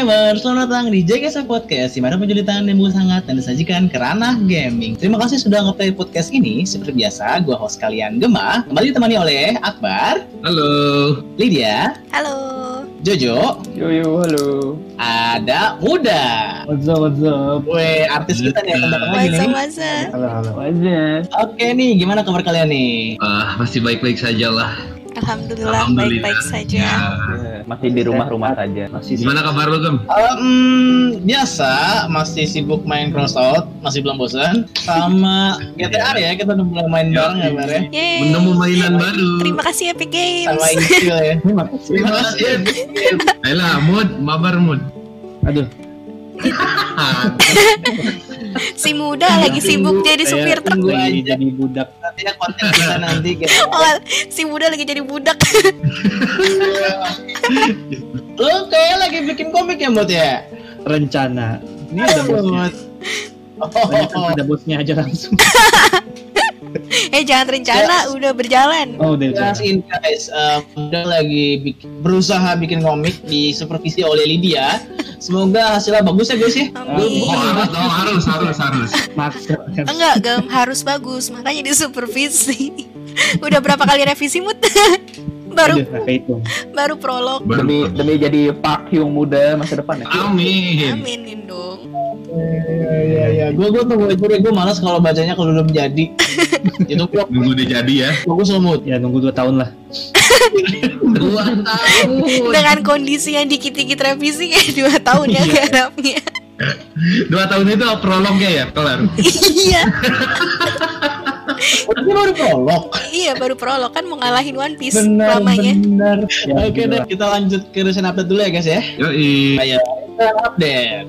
gamer, selamat datang di JGS Podcast di mana penjulitan yang sangat dan disajikan ke ranah gaming. Terima kasih sudah ngeplay podcast ini. Seperti biasa, gua host kalian Gema, kembali ditemani oleh Akbar, Halo. Lydia, Halo. Jojo, Yo yo halo. ada Muda. What's up what's up? Weh, artis kita nih yang datang lagi nih. Masa-masa. Halo halo. Wajah. Oke nih, gimana kabar kalian nih? Ah, masih baik-baik saja lah. Alhamdulillah baik-baik saja. Ya. Masih di rumah-rumah saja. Masih Gimana kabar lu, Gem? Um, biasa, masih sibuk main crossout, masih belum bosan. Sama GTA ya, kita udah mulai main bareng ya, Bar ya. Menemu mainan baru. Terima kasih Epic Games. Sama Insil ya. Terima kasih. Terima kasih. Ayolah, mood, mabar mood. Aduh. Si muda lagi sibuk jadi supir truk. tunggu Lagi aja. jadi budak. Nanti ya konten kita nanti kita. Oh, si muda lagi jadi budak. Lu kayak lagi bikin komik ya, Mut ya? Rencana. Ini ada bosnya. Banyak kan Oh, ada bosnya aja langsung. eh jangan rencana, udah berjalan. Oh udah. jelasin guys, um, udah lagi bik- berusaha bikin komik di supervisi oleh Lydia. Semoga hasilnya bagus ya guys ya. Amin. Oh, harus dong, harus, harus, harus. Enggak, Gem, harus bagus. Makanya disupervisi. udah berapa kali revisi mut? baru kehitung. baru prolog. Baru. demi demi jadi Park Hyung muda masa depan ya. Amin. Aminin dong. Iya iya, gue gue tunggu aja deh. Gue malas kalau bacanya kalau belum jadi. Itu gue Nunggu dia jadi ya. bagus loh Mut. Ya nunggu 2 tahun lah. Dua tahun. Dengan kondisi yang dikit-dikit revisi kayak dua tahun ya garapnya. Dua tahun itu prolognya ya, kelar. iya, Ini baru prolog. iya baru prolog kan mau ngalahin One Piece Benar lamanya. benar. Ya, Oke deh, kita lanjut ke recent update dulu ya guys ya. Yoi. Ayo, kita update.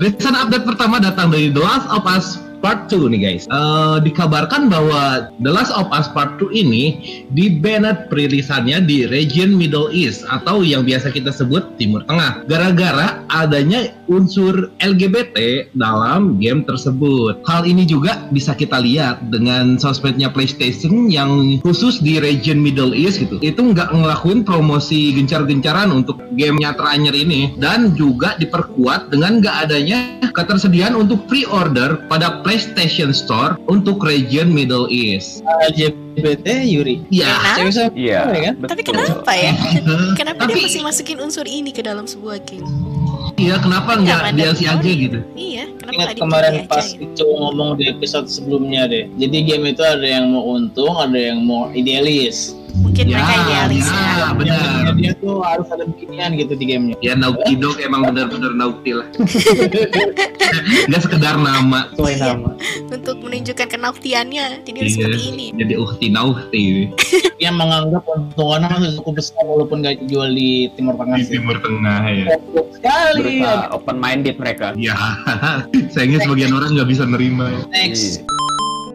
Recent update pertama datang dari The Last of Us Part 2 nih guys. Eh, dikabarkan bahwa The Last of Us Part 2 ini di-banned perilisannya di region Middle East atau yang biasa kita sebut Timur Tengah. Gara-gara adanya unsur LGBT dalam game tersebut. Hal ini juga bisa kita lihat dengan sosmednya PlayStation yang khusus di region Middle East gitu. Itu nggak ngelakuin promosi gencar-gencaran untuk gamenya terakhir ini dan juga diperkuat dengan nggak adanya ketersediaan untuk pre-order pada PlayStation Store untuk region Middle East. LGBT Yuri. Ya, Iya. cewek kan? Tapi kenapa ya? Kenapa dia Tapi- masih masukin unsur ini ke dalam sebuah game? iya kenapa nggak DLC aja gitu? Iya, kenapa Ingat kemarin pas aja itu ngomong di episode sebelumnya deh. Jadi game itu ada yang mau untung, ada yang mau idealis. Mungkin Ya, mereka idealis ya. ya, benar. Dia tuh harus ada beginian gitu di gamenya. Ya Naughty Dog emang benar-benar Naughty lah. Nggak sekedar nama. Sesuai nama. Untuk menunjukkan kenaktiannya. Jadi harus Iya. seperti ini. Jadi Uhti Naughty Yang menganggap untungannya masih cukup besar walaupun gak dijual di Timur Tengah di. Timur Tengah ya. Sekali. Berusaha open minded mereka. Ya, sayangnya sebagian orang nggak bisa nerima. ya. Next.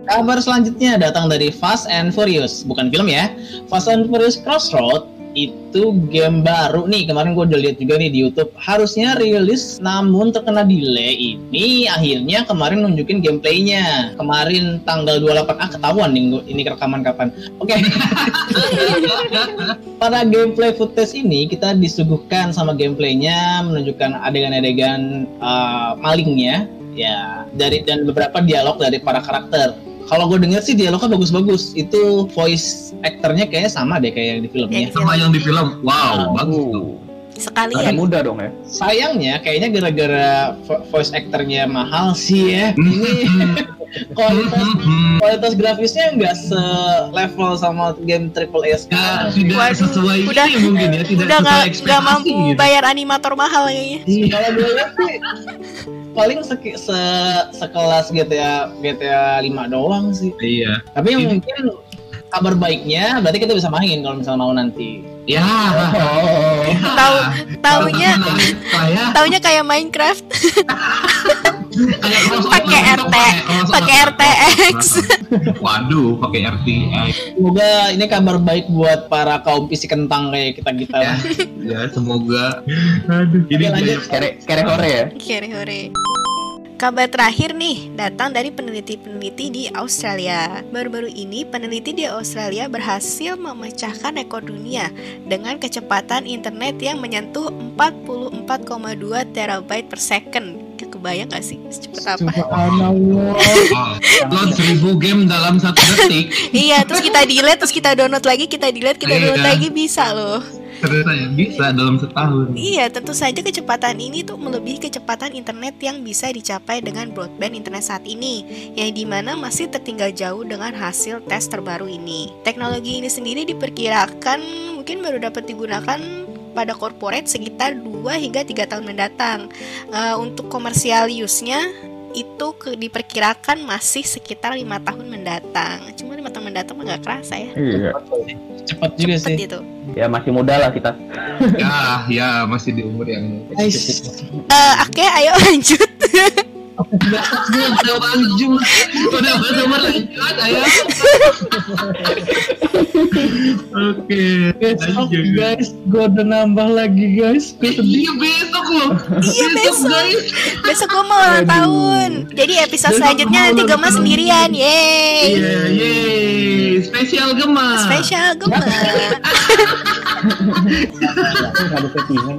Kabar selanjutnya datang dari Fast and Furious, bukan film ya. Fast and Furious Crossroad itu game baru nih. Kemarin gue udah lihat juga nih di YouTube. Harusnya rilis namun terkena delay ini. Akhirnya kemarin nunjukin gameplaynya. Kemarin tanggal 28 ah ketahuan nih ini rekaman kapan. Oke. Pada gameplay footage ini kita disuguhkan sama gameplaynya menunjukkan adegan-adegan uh, malingnya. Ya dari dan beberapa dialog dari para karakter kalau gue denger sih dialognya bagus-bagus itu voice aktornya kayaknya sama deh kayak yang di filmnya Kayak di Sama yang di film, wow, bagus tuh. Uh, Sekalian. masih muda dong ya. sayangnya kayaknya gara-gara vo- voice aktornya mahal sih ya ini kualitas kualitas grafisnya nggak selevel sama game triple A Nggak, sekarang tidak Waduh, sesuai udah- ini mungkin ya, tidak Udah sesuai nggak ekspektasi nggak mampu gitu. bayar animator mahal kayaknya. kalau gue lihat sih paling seki- se sekelas GTA GTA 5 doang sih Iya. tapi yang mungkin kabar baiknya berarti kita bisa main kalau misalnya mau nanti Ya. oh Tahu taunya taunya kayak Minecraft pakai RT pakai RTX. Waduh, pakai RTX. semoga ini kabar baik buat para kaum isi kentang kayak kita kita Ya, ya semoga. Aduh, ini lanjut. Kere kere hore ya. Kere hore. Kabar terakhir nih datang dari peneliti-peneliti di Australia. Baru-baru ini peneliti di Australia berhasil memecahkan rekor dunia dengan kecepatan internet yang menyentuh 44,2 terabyte per second. Kebayang gak sih secepat apa? Download seribu game dalam satu detik. iya, terus kita delete, terus kita download lagi, kita delete, kita Iya. download lagi bisa loh. Saya bisa dalam setahun. Iya, tentu saja kecepatan ini tuh melebihi kecepatan internet yang bisa dicapai dengan broadband internet saat ini, yang di mana masih tertinggal jauh dengan hasil tes terbaru ini. Teknologi ini sendiri diperkirakan mungkin baru dapat digunakan pada corporate sekitar 2 hingga 3 tahun mendatang. Eh, untuk komersial use-nya itu ke- diperkirakan masih sekitar lima tahun mendatang. Cuma lima tahun mendatang mah nggak kerasa ya. Iya. Cepet juga sih. Itu. Ya masih muda lah kita. Ya, ya masih di umur yang Eh, Oke, ayo lanjut. udah maju, udah berlanjut, ayo. Oke, Besok guys, gue udah nambah lagi guys. Gue sedih. Iya besok loh. Iya, besok. guys. Besok gue mau ulang tahun. Jadi episode Besok selanjutnya nanti Gema sendirian. Yeay. Iya, yeay, spesial Gema. Spesial Gema.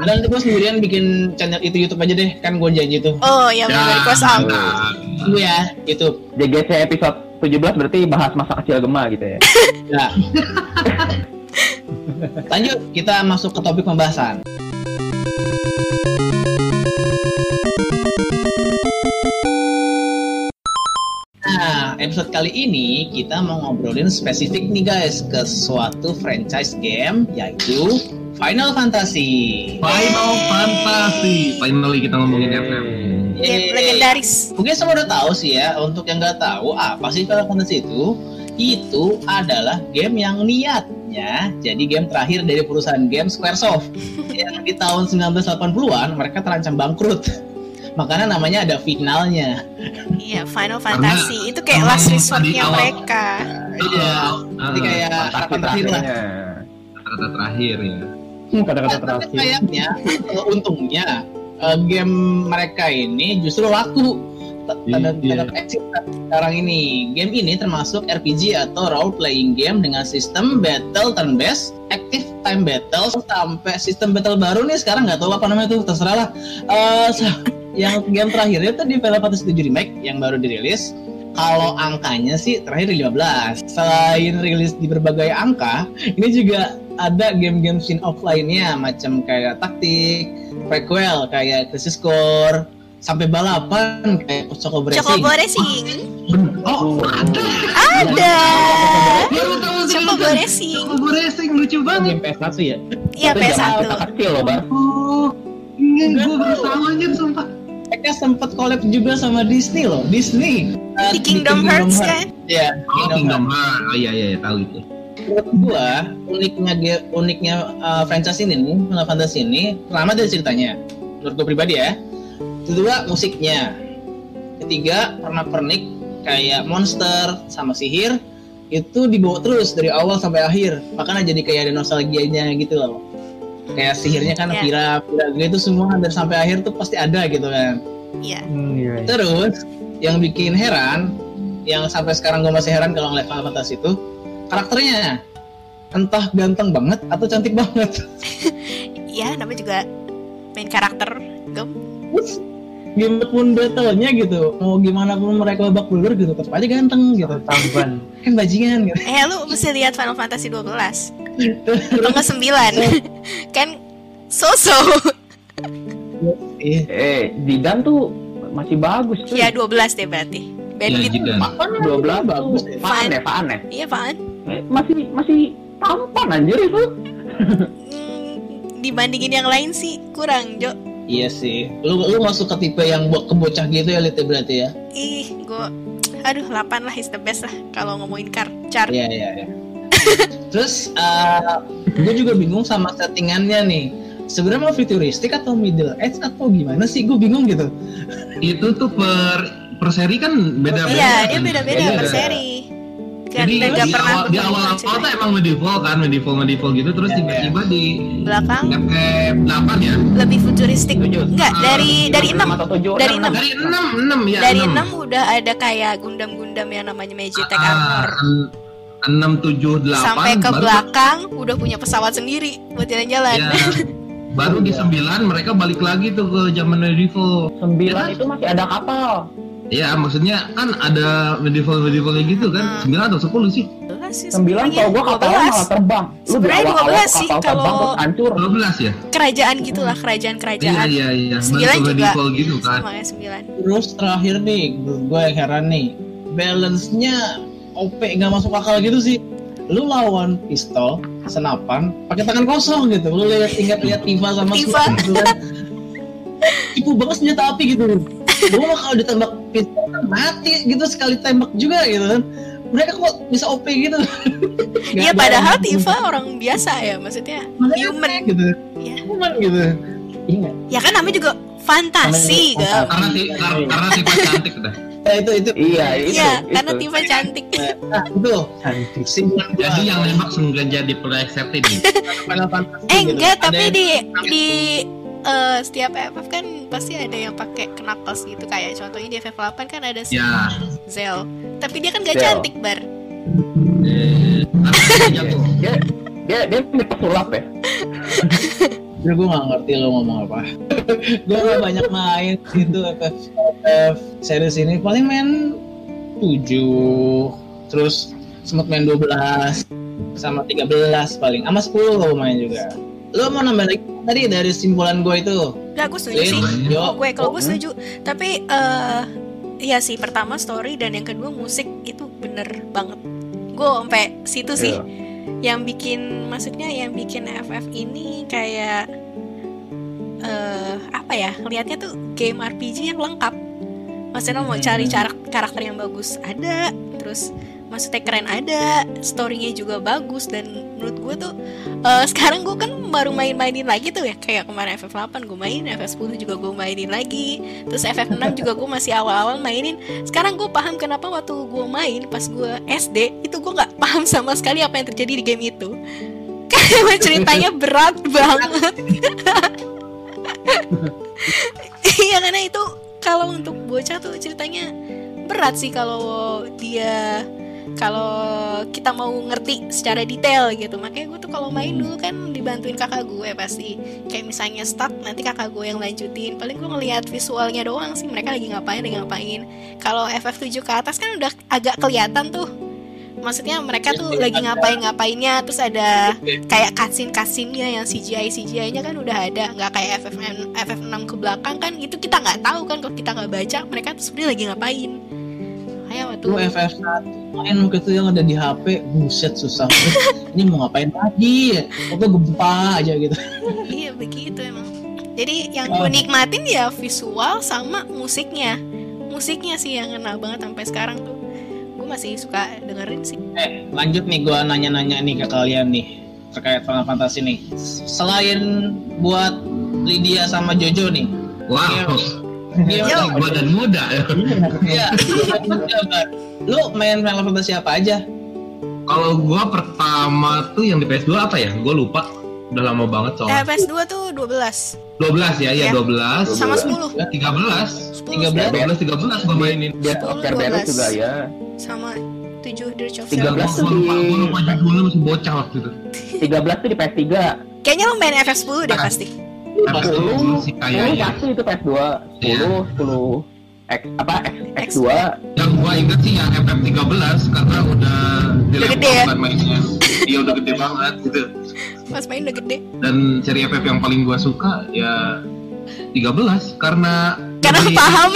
Ada dan gue sendirian bikin channel itu YouTube aja deh, kan gue janji tuh. Oh, ya benar cross out. nah, Tunggu ya, YouTube. JGC episode 17 berarti bahas masa kecil Gema gitu ya. Ya. Lanjut, kita masuk ke topik pembahasan. Nah, episode kali ini kita mau ngobrolin spesifik nih guys ke suatu franchise game yaitu Final Fantasy. Final Fantasy. Finally kita ngomongin FF. Game Yeay. legendaris. Mungkin semua udah tahu sih ya, untuk yang nggak tahu apa sih Final Fantasy itu? Itu adalah game yang niatnya jadi game terakhir dari perusahaan game Squaresoft yang di tahun 1980-an mereka terancam bangkrut. Makanya namanya ada finalnya. Iya, Final Karena Fantasy. Itu kayak last resortnya mereka. Iya. Jadi Ah, kayak harapan terakhir lah. terakhirnya. kata terakhir ya. Hmm, Kata-kata terakhir. kayaknya eh, untungnya eh, game mereka ini justru laku. Tanda Iya. tanda eksis sekarang ini. Game ini termasuk RPG atau role playing game dengan sistem battle turn based active time battle sampai sistem battle baru nih sekarang. Nggak tahu apa namanya tuh terserah lah. Eh, yang game terakhirnya tuh di Final Fantasy 7 remake yang baru dirilis. Kalau angkanya sih terakhir di 15 selain rilis di berbagai angka ini juga ada game-game spin off lainnya macam kayak taktik, prequel kayak Crisis Core, sampai balapan kayak Chocobo Racing. Chocobo Racing. Oh, ada. Ada. Baru tahu saya. Chocobo Racing. Chocobo Racing lucu banget. Game PS1 ya? Iya, Itu zaman PS1. kita kecil loh, Bar. Oh, iya, gue baru tahu aja sumpah. Mereka sempat collab juga sama Disney loh, Disney. Di Kingdom Hearts kan? Iya, Oh, Kingdom Hearts. Oh iya iya iya, tahu itu. Menurut gua uniknya uniknya uh, franchise ini nih, Final Fantasy ini, pertama dari ceritanya. Menurut gua pribadi ya. Kedua musiknya. Ketiga pernak-pernik kayak monster sama sihir itu dibawa terus dari awal sampai akhir. Makanya jadi kayak ada nostalgianya gitu loh. Kayak sihirnya kan Ya. Vira, Vira gitu semua dari sampai akhir tuh pasti ada gitu kan. Iya. Hmm, iya. iya. Terus yang bikin heran, yang sampai sekarang gue masih heran kalau ngeliat Final Fantasy itu karakternya entah ganteng banget atau cantik banget. Iya, namanya juga main karakter gem. Gimana pun battle-nya gitu, mau gimana pun mereka babak belur gitu, tetap aja ganteng gitu. Tampan. Kan bajingan gitu. Eh, lu mesti lihat Final Fantasy 12. Atau nggak 9. kan so-so. Iya. Eh, Zidane tuh masih bagus tuh. Ya 12 deh berarti. Iya, Bandit. Apaan 12 bagus ya? Faan ya, Faan ya. Iya, Faan. Eh, masih masih tampan anjir itu. Dibandingin yang lain sih kurang, Jo. Iya sih. Lu lu masuk ke tipe yang buat kebocah gitu ya Lite berarti ya. Ih, gua aduh 8 lah is the best lah kalau ngomongin car char. Iya iya iya. Terus gue juga bingung sama settingannya nih. Sebenarnya mau futuristik atau middle age atau gimana sih? Gue bingung gitu. Itu tuh per per seri kan beda-beda. Iya, dia kan? beda-beda Beda. per seri. Kan Jadi dan di pernah awal, di awal awal tuh emang medieval kan, medieval medieval gitu terus Iya, tiba-tiba di belakang? 8 ya. lebih futuristik. Enggak Ah, dari dari Enam. 6 atau tujuh Dari enam, enam. Dari 6 6 ya. dari 6. 6 udah ada kayak gundam-gundam yang namanya Magitech Ah, Armor. en- enam tujuh delapan sampai ke baru- belakang udah punya pesawat sendiri buat jalan-jalan. Ya, baru di 9 mereka balik lagi tuh ke zaman medieval. sembilan itu masih ada kapal Ya, maksudnya kan ada medieval medieval kayak gitu kan. Hmm. 9 atau 10 sih? 12 sih sembilan kalau gua kapalnya 12. malah terbang lu Sebenarnya awal-awal 12 sih kapal kalau- hancur 12 ya? kerajaan gitulah kerajaan Iya, kerajaan iya, iya. Sembilan Balik ke juga. medieval gitu kan. sama ya 9 Terus terakhir nih, gue yang heran nih, balance-nya OP nggak masuk akal gitu sih. Lu lawan pistol, senapan, pakai tangan kosong gitu. Lu lihat ingat lihat Tifa sama Tifa. Gitu kan. Banget senjata api gitu. Gue mah kalau ditembak pistol kan mati gitu sekali tembak juga gitu kan. Mereka kok bisa OP gitu? Iya ada padahal Tifa orang biasa ya maksudnya Makanya human aneh gitu. Iya. Human gitu. iya ya kan namanya juga fantasi gak Karena karena tipe cantik udah. Nah, itu itu. iya itu Iya itu. karena Tifa cantik Nah, itu cantik gua. Jadi yang nembak sengaja jadi play ini. Eh gitu. enggak tapi di di eh, setiap FF kan pasti ada yang pakai knuckles gitu kayak contohnya di FF8 kan ada si Ya. Zel tapi dia kan gak Zel. cantik bar Eh, dia dia dia dia mirip pesulap ya Gue gue gak ngerti lo ngomong apa. gue gak banyak main gitu FF, FF series ini. Paling main 7 terus sempat main 12 sama 13 paling sama 10 lo main juga. Lo mau nambah lagi tadi dari simpulan gue itu. Gak gue setuju sih. Yo. Oh, gue kalau gue Oh, setuju. Tapi eh Iya sih pertama story dan yang kedua musik itu bener banget. Gue sampai situ sih. Iya. yang bikin maksudnya yang bikin FF ini kayak eh apa ya lihatnya tuh game RPG yang lengkap. Maksudnya mau cari cara karakter yang bagus ada terus maksudnya keren ada storynya juga bagus dan menurut gue tuh eh, sekarang gue kan baru main-mainin lagi tuh ya kayak kemarin FF8 gue main FF10 juga gue mainin lagi terus FF6 juga gue masih awal-awal mainin. Sekarang gue paham kenapa waktu gue main pas gue SD itu gue nggak paham sama sekali apa yang terjadi di game itu. Karena ceritanya berat banget. Iya karena itu kalau untuk bocah tuh ceritanya berat sih kalau dia kalau kita mau ngerti secara detail gitu. Makanya gue tuh kalau main dulu kan dibantuin kakak gue pasti. Kayak misalnya start nanti kakak gue yang lanjutin. Paling gue ngelihat visualnya doang sih mereka lagi ngapain lagi ngapain. Kalau FF7 ke atas kan udah agak kelihatan tuh. Maksudnya mereka tuh lagi ngapain ngapainnya terus ada kayak cutscene cutscene-nya yang CGI CGI nya kan udah ada. Nggak kayak FF FF6 ke belakang kan itu kita nggak tahu kan kalau kita nggak baca mereka tuh sebenarnya lagi ngapain. Kayak waktu Lu FF1 main waktu itu yang ada di HP, buset susah. Ini mau ngapain lagi? Pokoknya gempa aja gitu. iya begitu emang jadi yang gue nikmatin ya visual sama musiknya musiknya sih yang kena banget sampai sekarang tuh gue masih suka dengerin sih Eh, lanjut nih gua nanya-nanya nih ke kalian nih terkait Final Fantasy nih. Selain buat Lydia sama Jojo nih. Wow. Game Yo. Badan muda ya. Iya, lu main Final Fantasy apa aja? Kalau gua pertama tuh yang di PS2 apa ya? Gua lupa. Udah lama banget soalnya. PS2 tuh 12 12 ya, iya Ya. 12. sama 10 13. 10 13. 12 13 gua mainin. dia Beres 12. juga ya sama 7 Dirge of Tiga Self. belas. Gua, gua lupa, gua lupa judulnya masih bocah waktu itu. 13 tuh di PS3 Kayaknya lo main FF10 deh pasti. Sih 10 kayaknya. pasti itu PS2 Iya. 10 10 X apa X, X2 Yang gua inget sih yang FF13 karena udah di gede ya? kan mainnya. Iya udah gede banget gitu. Pas main udah gede. Dan seri FF yang paling gua suka ya 13 karena Karena lebih- paham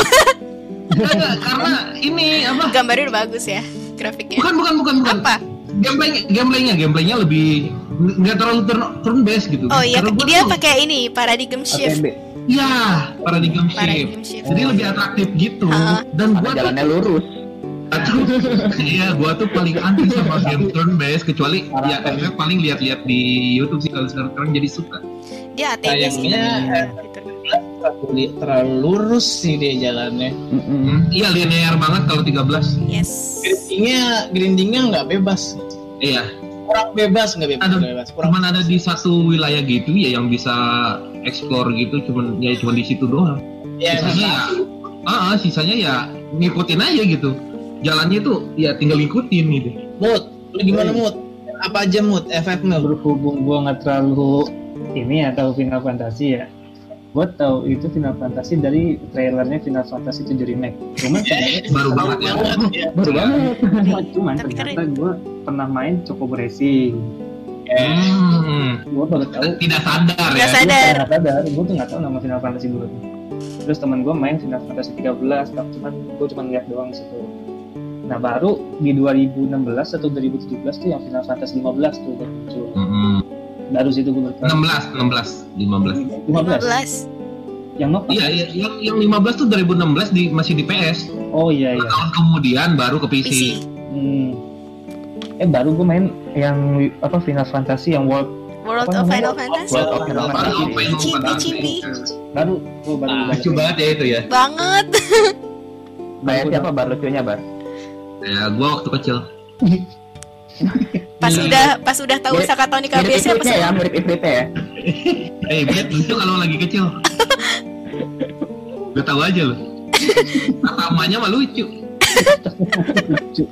enggak, karena ini apa? gambarnya udah bagus ya grafiknya. Bukan bukan bukan bukan. Apa? Gameplaynya gameplaynya gameplaynya lebih nggak terlalu turn, turn based gitu. Oh iya, Karena dia pakai ini paradigm shift. Iya, paradigm shift. Paradigm shift. Jadi lebih atraktif gitu. Ah. Dan gua tuh jalannya lurus iya, gua tuh paling anti sama game turn based kecuali ya FF paling lihat-lihat di YouTube sih kalau sekarang sekarang jadi suka. Dia ATB sih. Sayangnya, Gitu. terlalu, terlalu lurus sih dia jalannya. Mm-mm. Hmm, Iya linear banget kalau 13. Yes. Grindingnya, grindingnya nggak bebas. Iya. Kurang bebas nggak bebas, Ada- bebas. Kurang Cuman ada di satu wilayah gitu ya yang bisa explore gitu cuman ya cuma di situ doang. ya, Sisanya ya, ah, ah, sisanya ya ngikutin aja gitu. Jalannya tuh ya tinggal ngikutin gitu. mood. Lu gimana mood? Apa aja mood? FF mood. berhubung gua nggak terlalu ini ya tahu Final Fantasy ya gue tahu itu Final Fantasy dari trailernya Final Fantasy 7 remake. Cuman sebenarnya Baru banget ya. ya. Baru banget. cuman Tapi ternyata gue pernah main Chocobo Racing. Hmm, gue baru tahu. Tidak sadar ya. sadar. gue nggak sadar. Gue tuh nggak tahu nama Final Fantasy dulu. Terus teman gue main Final Fantasy 13 tapi cuman gue cuma lihat doang situ. Nah baru di 2016 atau 2017 tuh yang Final Fantasy 15 tuh muncul Hmm, baru situ gue tahu 16, 16, 15. 15 15. yang Nova Iya, iya, yang, yang 15 tuh 2016 di masih di PS. oh iya iya Tahun kemudian baru ke PC. PC. Hmm. Eh baru gue main yang apa Final Fantasy yang World World Apa of? Final Fantasy. World of Final Baru Fantasy. Final Cipi, Fantasy. cipi. baru gue baru Ah, baru- Lucu banget ya itu ya. Banget. Kayak siapa bar lucunya bar? Ya, gua waktu kecil. Pas Iya. udah pas udah tahu Mirip- Sakatoni Mirip KBS apa ifritnya sih? ya, mirip ifritnya ya. Eh, Brad, lucu kalau lagi kecil. Gue tahu aja loh. Namanya mah lucu. lucu.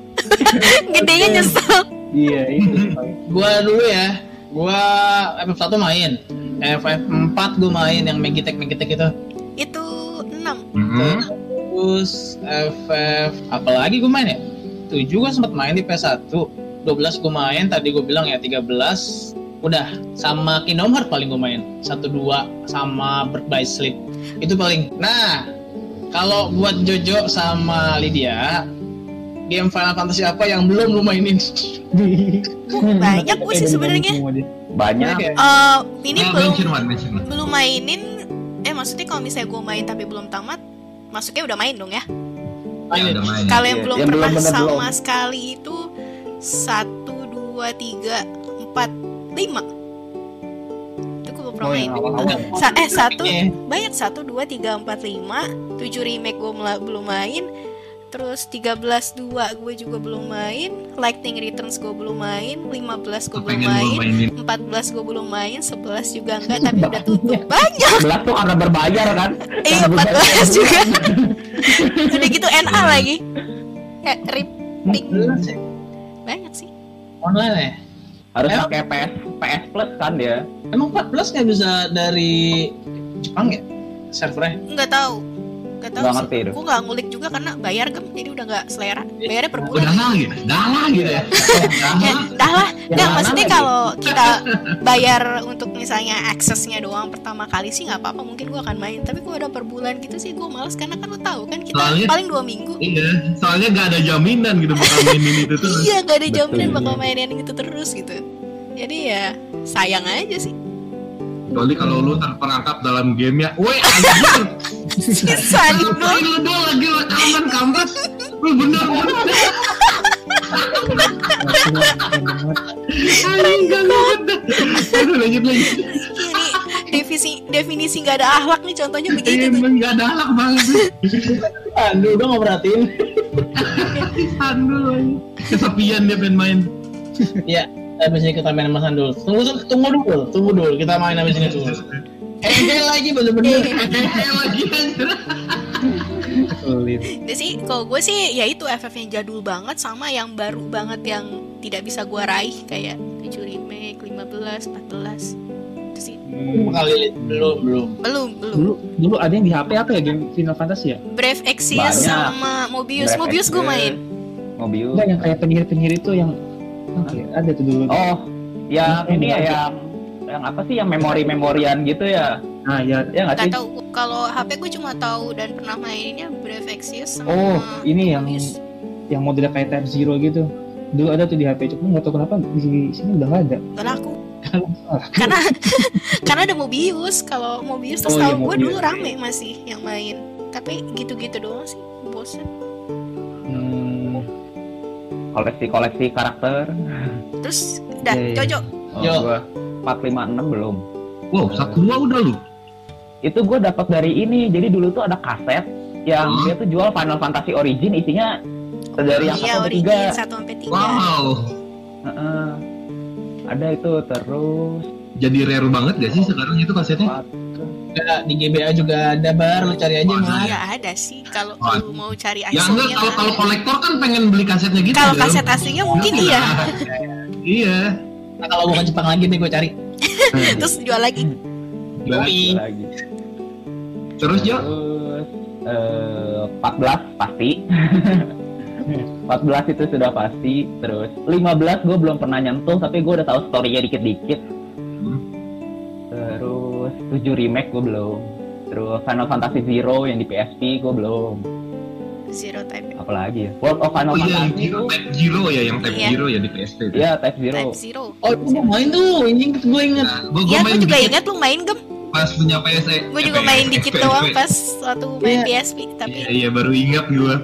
Gedenya nyesel. Iya itu. Gua dulu ya. Gua FF1 main. FF4 gua main yang Megitek Megitek itu. Itu 6. Hmm. Terus FF apalagi gua main ya? 7 gua sempat main di PS1. 12 gua main, tadi gua bilang ya 13 udah sama Kingdom Hearts paling gua main. 1 2 sama Birth by Sleep. Itu paling. Nah, kalau buat Jojo sama Lydia, game Final Fantasy apa yang belum lu mainin? Banyak gue sih sebenarnya. Banyak. Ya, Eh, ini Eh, belum mention one, mention one. belum mainin. Eh maksudnya kalau misalnya gue main tapi belum tamat, masuknya udah main dong ya. Ya, udah main. Kalau yang Iya, belum yang pernah belum sama belum. sekali itu satu dua tiga empat lima. Itu gue belum pernah Oh, main. Sa- eh satu. Iya. banyak. Satu dua tiga empat lima. Tujuh remake gue belum main. Terus 13 2 gue juga belum main. Lightning Returns gue belum main. 15 gue belum main. mainin. 14 gue belum main. 11 juga enggak tapi udah tutup. Banyak. Belas tuh karena berbayar kan. eh 14 juga. Udah gitu NA lagi. Eh, rip ping. Banyak sih Online ya? Harus Emang? pakai PS PS Plus kan dia. Emang 14 nggak bisa dari Jepang ya? Servernya? nggak tahu nggak tahu Nggak sih ngerti itu. gue nggak ngulik juga karena bayar gem jadi udah nggak selera bayarnya per Udah bulan lah gitu. Dah lah gitu ya. Ya, dah lah. Mana maksudnya kalau kita bayar untuk misalnya aksesnya doang pertama kali sih nggak apa-apa mungkin gua akan main tapi kalau udah per bulan gitu sih gua males karena kan lo tahu kan kita Soalnya- paling dua minggu Iya, soalnya nggak ada jaminan gitu bakal mainin itu tuh. iya nggak ada Betul, jaminan bakal iya. mainin gitu terus gitu jadi ya sayang aja sih Kecuali kalau lu terperangkap dalam game ya. Woi, anjir. sisa Lu dong lu lagi rekaman kampus. Lu bener bener. Aduh lanjut ini definisi definisi nggak ada akhlak nih contohnya begitu tuh Emang gak ada halak banget. Aduh, udah nggak perhatiin. Aduh. Kesepian dia pengen main. ya, habis ini kita main sama Sandul. Tunggu, tunggu dulu, tunggu dulu. Kita main habis ini dulu. Eh, lagi bener-bener. Hehehe lagi anjir. Sulit. Sih kalau gue sih ya itu FF yang jadul banget sama yang baru banget yang tidak bisa gua raih kayak 7 remake 15 14 itu sih Belum kali belum, belum. belum belum Dulu dulu ada yang di HP apa ya game Final Fantasy ya? Brave Exvius Banyak. sama Mobius Brave Mobius gue main. Enggak yang kayak penyihir-penyihir itu yang ya? ada tuh dulu. Oh, yang ini ya yang yang apa sih yang memori-memorian gitu ya? Nah, ya Ya nggak sih? Gak tahu kalau HP gue cuma tahu dan pernah mainnya Brave Exvius sama Oh, ini yang Mobius. yang modelnya kayak Type Zero gitu. Dulu ada tuh di HP, cuma nggak tahu kenapa di sini udah nggak ada. Gak laku karena karena ada Mobius kalau Mobius terus Oh, iya, tahu gue Mobius. dulu rame masih yang main tapi gitu-gitu doang sih bosen Hmm, Koleksi-koleksi karakter. terus udah Iya, iya. Jojo Oh, Yo. gua 456 belum. Wow, satu dua udah lu. itu gue dapat dari ini. Jadi dulu tuh ada kaset yang Hmm. dia tuh jual Final Fantasy Origin isinya dari yang Iya, satu sampai tiga. 1 sampai 3. Wow. Heeh. Ada itu terus Jadi rare banget gak sih sekarang itu kasetnya? Ada, di GBA juga ada bar, lu cari aja Oh, Mar. Iya, ada sih kalau Oh. lu mau cari Ya enggak kalau kalau ada. kolektor kan pengen beli kasetnya gitu. Kalau kaset aslinya mungkin iya. Iya. Nah, kalau bukan Jepang lagi nih gue cari. Terus jual lagi. Yoi. lagi. Terus Jo? Terus eh, 14 pasti. 14 itu sudah pasti. Terus 15 gue belum pernah nyentuh tapi gue udah tahu story-nya dikit-dikit. Hmm. Terus 7 remake gue belum. Terus Final Fantasy Zero yang di PSP gue belum. Zero type. Apalagi ya? World of Final Oh iya, Fantasy Zero, itu Type Zero ya, yang Type Iya. Zero ya di PSP. itu. Iya, Type Zero. Type Zero. Oh, gue main tuh, ini gue inget. Nah, gua, gua Ya, main gue juga dikit ingat lu main gem. pas punya PSE. Gue juga main PSP. dikit doang pas waktu main Iya. PSP, Iya, tapi iya baru ingat gua.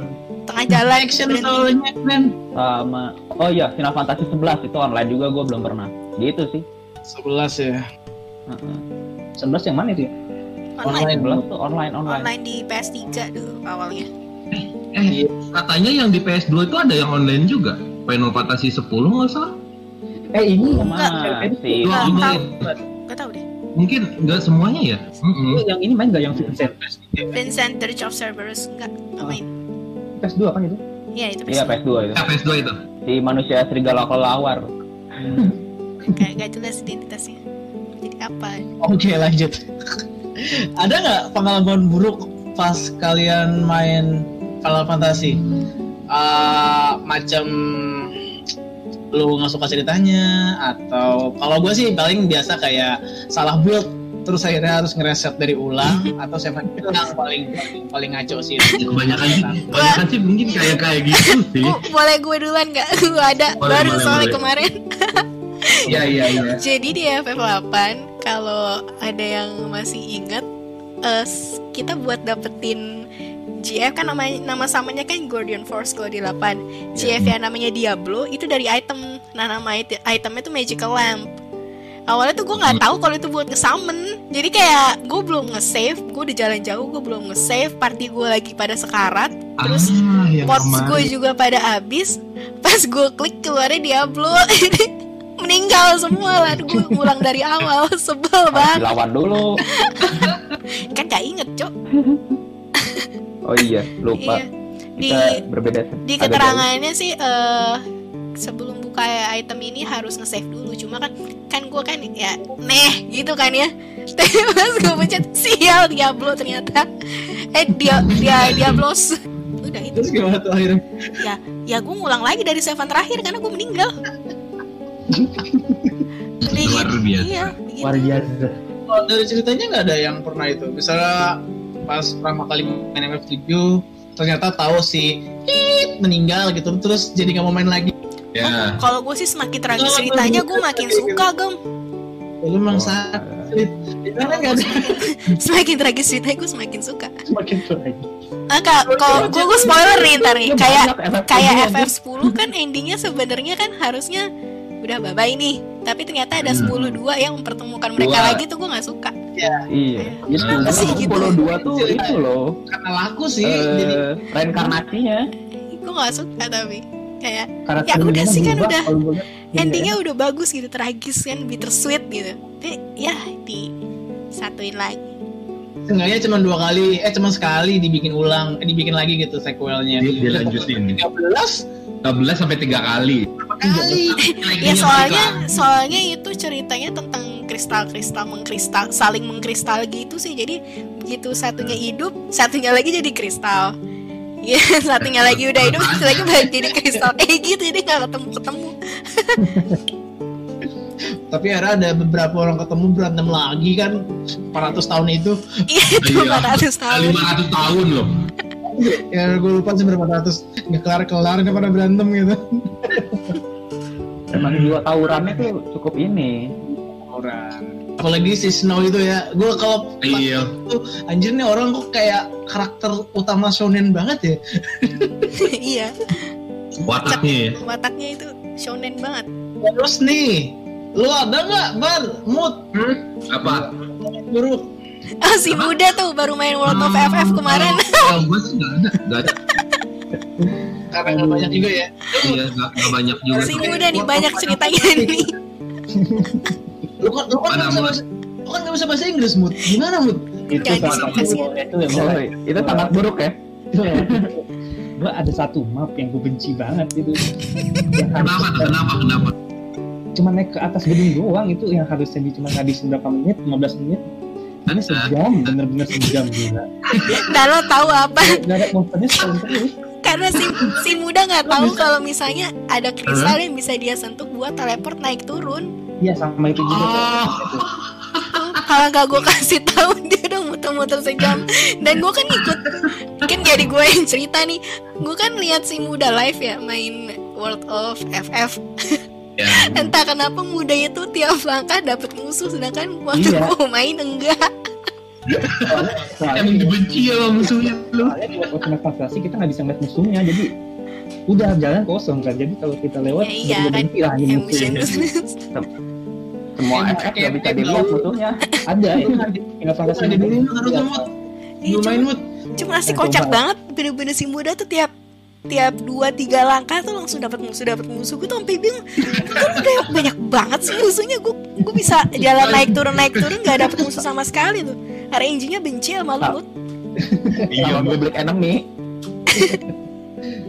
tengah jalan Action soalnya kan. Sama Oh iya, Final Fantasy 11 itu online juga gue belum pernah. Gitu sih. 11 ya. Heeh. 11 yang mana itu ya? Online. 11 tuh online online. Online di PS3 dulu awalnya. Eh, katanya yang di PS2 itu ada yang online juga. Final Fantasy 10 nggak salah? Eh ini Enggak. Masih. Dua, Nggak dua tahu. ya? Gak tau deh. Mungkin nggak semuanya ya? Mm-mm. lu yang ini main nggak yang Vincent? Vincent The of Cerberus enggak nggak main. PS2 kan itu? Iya itu Iya PS2. PS2 itu. Ya, PS2 itu. Si manusia serigala kelawar. Kayak gak jelas identitasnya. Apa? Oke lanjut. ada nggak pengalaman buruk pas kalian main Final Fantasy? Ah, macam lu nggak suka ceritanya atau kalau gue sih paling biasa kayak salah build terus akhirnya harus ngereset dari ulang atau saya yang paling paling ngaco sih Ya, kebanyakan sih, kebanyakan sih mungkin kayak kayak gitu sih. Oh, boleh gue duluan nggak? gue ada Boleh, baru boleh, soalnya boleh. kemarin. Iya iya iya. Jadi di FF8 kalau ada yang masih ingat eh, s- kita buat dapetin GF kan nama nama samanya kan Guardian Force kalau di 8. GF yang namanya Diablo itu dari item. Nah, nama it- itemnya tuh Magical Lamp. Awalnya tuh gue nggak tahu kalau itu buat nge-summon. Jadi kayak gue belum nge-save, gue udah jalan jauh, gue belum nge-save, party gue lagi pada sekarat. Terus ah, yang pots gue juga pada habis pas gue klik keluarnya Diablo meninggal semua lah. Gue ulang dari awal. Sebel banget. dilawan dulu. kan gak inget cok. Oh iya, lupa. iya. Di Kita berbeda. di keterangannya sih eh sebelum buka item ini harus nge-save dulu. Cuma kan kan gue kan ya neh gitu kan ya. Tapi pas gue pencet sial Diablo ternyata. Eh dia dia Diablos udah itu. Terus gimana tuh akhirnya? Ya gue ngulang lagi dari save terakhir karena gue meninggal Luar gitu. biasa. iya. Luar biasa. kalau dari ceritanya nggak ada yang pernah itu misalnya pas pertama kali main MF7 ternyata tahu si meninggal gitu terus jadi nggak mau main lagi Ya. Kalau gue sih semakin tragis Oh, ceritanya gue makin suka gem. lu emang Oh. sakit karena nggak ada Semakin tragis ceritanya gue semakin suka. Semakin tua lagi. Ah, Kak, kalau gue gue spoiler nih ntar nih. Kayak kayak juga, FF10 kan endingnya sebenarnya kan harusnya udah bye bye nih. Tapi ternyata ada Hmm. 10 dua yang mempertemukan mereka Dua. lagi tuh gue nggak suka. Iya. Jadi Nah. Polo 2 tuh itu loh. karena laku sih jadi Eh, reinkarnasinya. Gue nggak suka tapi kayak karakter Ya udah sih kan udah. Jadi endingnya udah bagus gitu, tragis kan, bittersweet gitu. Tapi ya di satuin lagi. Seenggaknya cuma dua kali, eh cuma sekali dibikin ulang, eh, dibikin lagi gitu sequelnya. Di- dilanjutin. 13 13 sampai 3 kali. kali. Ya soalnya soalnya itu ceritanya tentang kristal-kristal mengkristal saling mengkristal gitu sih. Jadi begitu satunya hidup, satunya lagi jadi kristal. Ya, satunya lagi udah hidup, satu lagi balik jadi kristal. Eh gitu, jadi nggak ketemu-ketemu. Tapi akhirnya ada beberapa orang ketemu berantem lagi kan 400 tahun itu. Iya, itu Iya. 400 tahun. 500 tahun loh. Ya gue lupa sih berapa ratus nggak kelar-kelar nggak pada berantem gitu. Emang jiwa tawurannya tuh cukup ini. Orang. Apalagi si Snow itu ya, gue kalau Iya. anjir nih orang kok kayak karakter utama shonen banget ya. iya, Wataknya ya. wataknya itu shonen banget. Terus nih, lu ada nggak bar mood Apa? buruk? Oh si muda tuh baru main World of FF kemarin. Kalau gue sih nggak ada, nggak ada. Karena nggak banyak juga ya. Iya, nggak banyak juga. Si muda nih banyak ceritanya nih. Lu kan lu kan nggak bisa lu kan nggak bisa bahasa Inggris mut. Gimana mut? itu sih. satu itu yang mulai itu sangat buruk ya. gue ada satu map yang gue benci banget gitu Kenapa? Kenapa? Kenapa? cuma naik ke atas gedung doang itu yang harusnya di cuma ngabisin berapa menit 15 menit ini sejam bener-bener sejam gila Dan lo tahu apa? gak ada monsternya setahun terus Karena si si muda nggak tahu kalau misalnya ada kristal yang bisa dia sentuh buat teleport naik turun. iya sama itu juga Oh. Kalau nggak gue kasih tahu dia udah muter-muter sejam. Dan gue kan ikut, kan jadi gue yang cerita nih. Gue kan lihat si muda live ya main World of FF. Ya. Entah kenapa muda itu tiap langkah dapat musuh, sedangkan waktu Iya. gue main enggak. Emang dibenci ya musuhnya lu. soalnya Final Fantasy kita nggak bisa ngeliat musuhnya jadi udah jalan kosong kan jadi kalau kita lewat Ya iya kan, berhenti lah ini musuhnya Semua kayak nggak bisa dilihat musuhnya. ada ya Final Fantasy Ada dulu mut. Iya, Lu main cuma, mut. cuma asik Eh, kocak banget. Bener-bener si muda tuh tiap tiap dua tiga langkah tuh langsung dapat musuh dapat musuh gue tuh sampai bingung kan udah banyak banget sih musuhnya gue gue bisa jalan naik turun naik turun nggak dapet musuh sama sekali tuh RNG-nya benci sama lu Lut. Iya, Sama public enemy.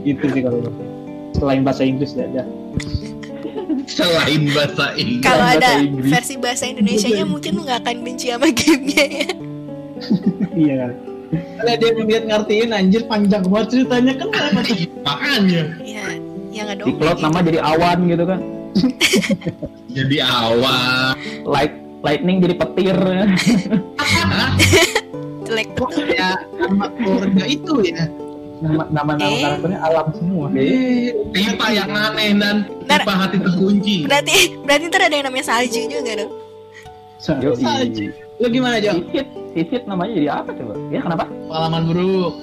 itu sih kalau gue. selain bahasa Inggris ya ada selain bahasa Inggris. kalau ada versi bahasa Indonesia nya mungkin lu nggak akan benci sama gamenya ya iya Ada dia yang lihat ngertiin anjir panjang banget ceritanya kan? Makanya ya ya nggak Di dong cloud nama jadi awan gitu kan. jadi awal. Light lightning jadi petir. jelek Kok kayak nama keluarga itu ya? nama nama nama Eh. karakternya alam semua Eh, tipe yang aneh dan Ntar- tipe hati terkunci. berarti berarti ntar ada yang namanya salju juga dong Salju. Lu gimana Jo? Sisit, sisit namanya jadi apa coba? Ya kenapa? Pengalaman buruk.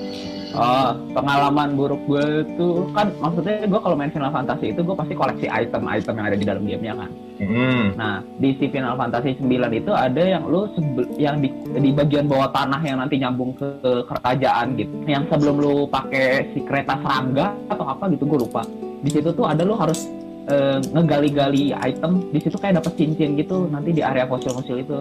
Oh, pengalaman buruk gue tuh kan maksudnya gue kalau main Final Fantasy itu gue pasti koleksi item-item yang ada di dalam gamenya kan. Hmm. Nah, di si Final Fantasy 9 itu ada yang lu yang di, di bagian bawah tanah yang nanti nyambung ke, ke kerajaan gitu. Yang sebelum lu pakai si kereta serangga atau apa gitu gue lupa. Di situ tuh ada lu harus eh, ngegali-gali item. Di situ kayak dapet cincin gitu nanti di area fosil-fosil itu.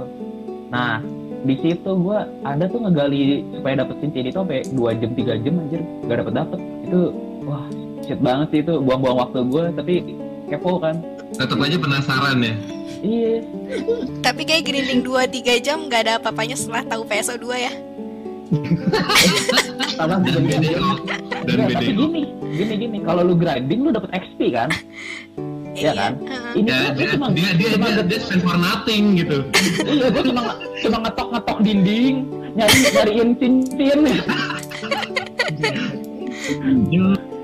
Nah, di situ gue ada tuh ngegali supaya dapet cincin itu sampai 2 jam 3 jam anjir gak dapet dapet. Itu wah shit banget sih itu buang-buang waktu gue tapi kepo kan. Tetap aja penasaran ya. iya. Tapi kayak grinding 2-3 jam nggak ada apa-apanya setelah tahu PSO 2 ya. Sama Dan juga BDO. Dan BDO. gini gini gini. Kalau lu grinding lu dapet XP kan Iya kan? heeh. ini Ya, tuh dia, gua cuma dia, dia, cuma dia, dia for nothing gitu. iya gue cuma cuma ngetok ngetok dinding nyari nyariin cincin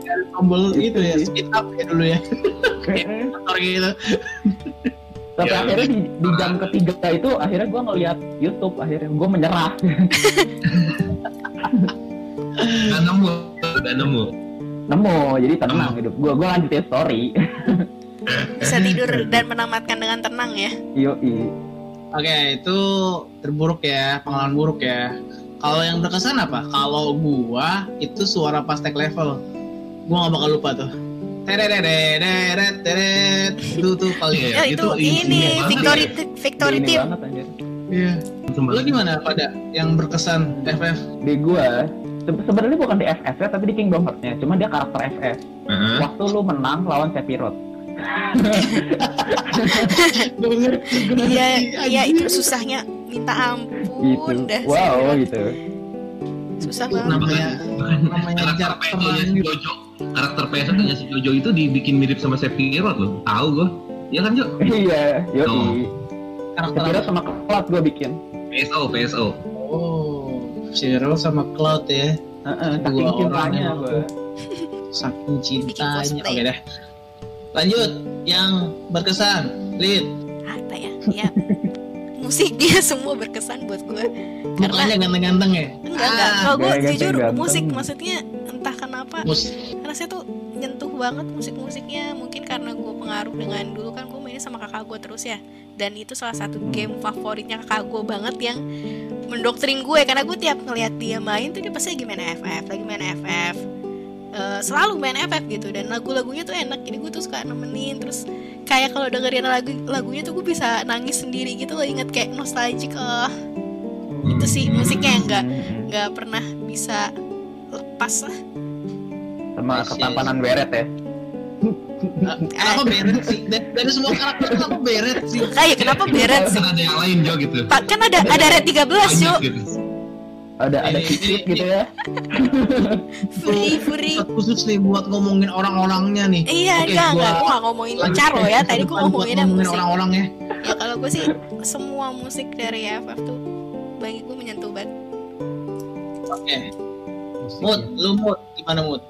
Dari tombol itu ya, speed up ya dulu ya. Motor gitu. tapi Ya, akhirnya di, di jam ketiga itu akhirnya gue ngeliat YouTube akhirnya gue menyerah Gak nemu, gak nemu. nemu jadi tenang hidup gue gue lanjutin story bisa tidur dan menamatkan dengan tenang ya yoi Oke, itu terburuk ya, pengalaman buruk ya. Kalau yang berkesan apa? Kalau gua itu suara pas tag level. Gua gak bakal lupa tuh. Teret teret itu tuh Iya, ya itu, itu ini victory ya. victory team Iya. Lu gimana pada yang berkesan FF? di se- sebenarnya bukan di FF ya tapi di Kingdom Hearts-nya cuma dia karakter FF Heeh. waktu lu menang lawan Sephiroth iya iya itu susahnya minta gitu. ampun dah wow gitu. Susah banget. namanya namanya karakter si Jojo. Karakter PSO-nya si Jojo itu dibikin mirip sama Sephiroth loh. Tahu gue Iya kan Jo? iya Oh. yoi. Karakter Sephiroth sama Cloud gue bikin. PSO PSO Oh, Cheryl sama Cloud ya. Heeh, saking Dua orang cintanya Saking cintanya. Oke deh. Lanjut, yang berkesan. Lid, apa ya? Ya musik dia semua berkesan buat gue karena mukanya ganteng-ganteng ya. enggak enggak. Kalau gue jujur ganteng. musik maksudnya entah kenapa Mus rasanya tuh nyentuh banget musik-musiknya. Mungkin karena gue pengaruh dengan dulu kan gue mainnya sama kakak gue terus ya. Dan itu salah satu game favoritnya kakak gue banget yang mendoktrin gue karena gue tiap ngeliat dia main tuh dia pasti lagi main FF lagi main FF Eh, selalu main FF gitu dan lagu-lagunya tuh enak jadi gue tuh suka nemenin terus kayak kalau dengerin lagu lagunya tuh gue bisa nangis sendiri gitu loh inget kayak nostalgic oh itu sih musiknya yang nggak nggak pernah bisa lepas lah sama Yes, yes. ketampanan beret ya Ah, Kenapa beret sih? Dari, dari semua karakter kenapa beret sih? kayak kenapa beret sih Kan ada yang lain Jo gitu. Pak kan ada ada red 13 Jo gitu. Ada ada Ini- ini- gitu ya Fury Fury Khusus nih buat ngomongin orang-orangnya nih. iya Oke, enggak gua- enggak gue gak ngomongin Caro ya tadi buat ngomonginnya ngomongin musik orang-orangnya. ya kalau gue sih semua musik dari FF tuh bagi gue menyentuh banget Oke. musik Mood, ya. lu mood gimana mood?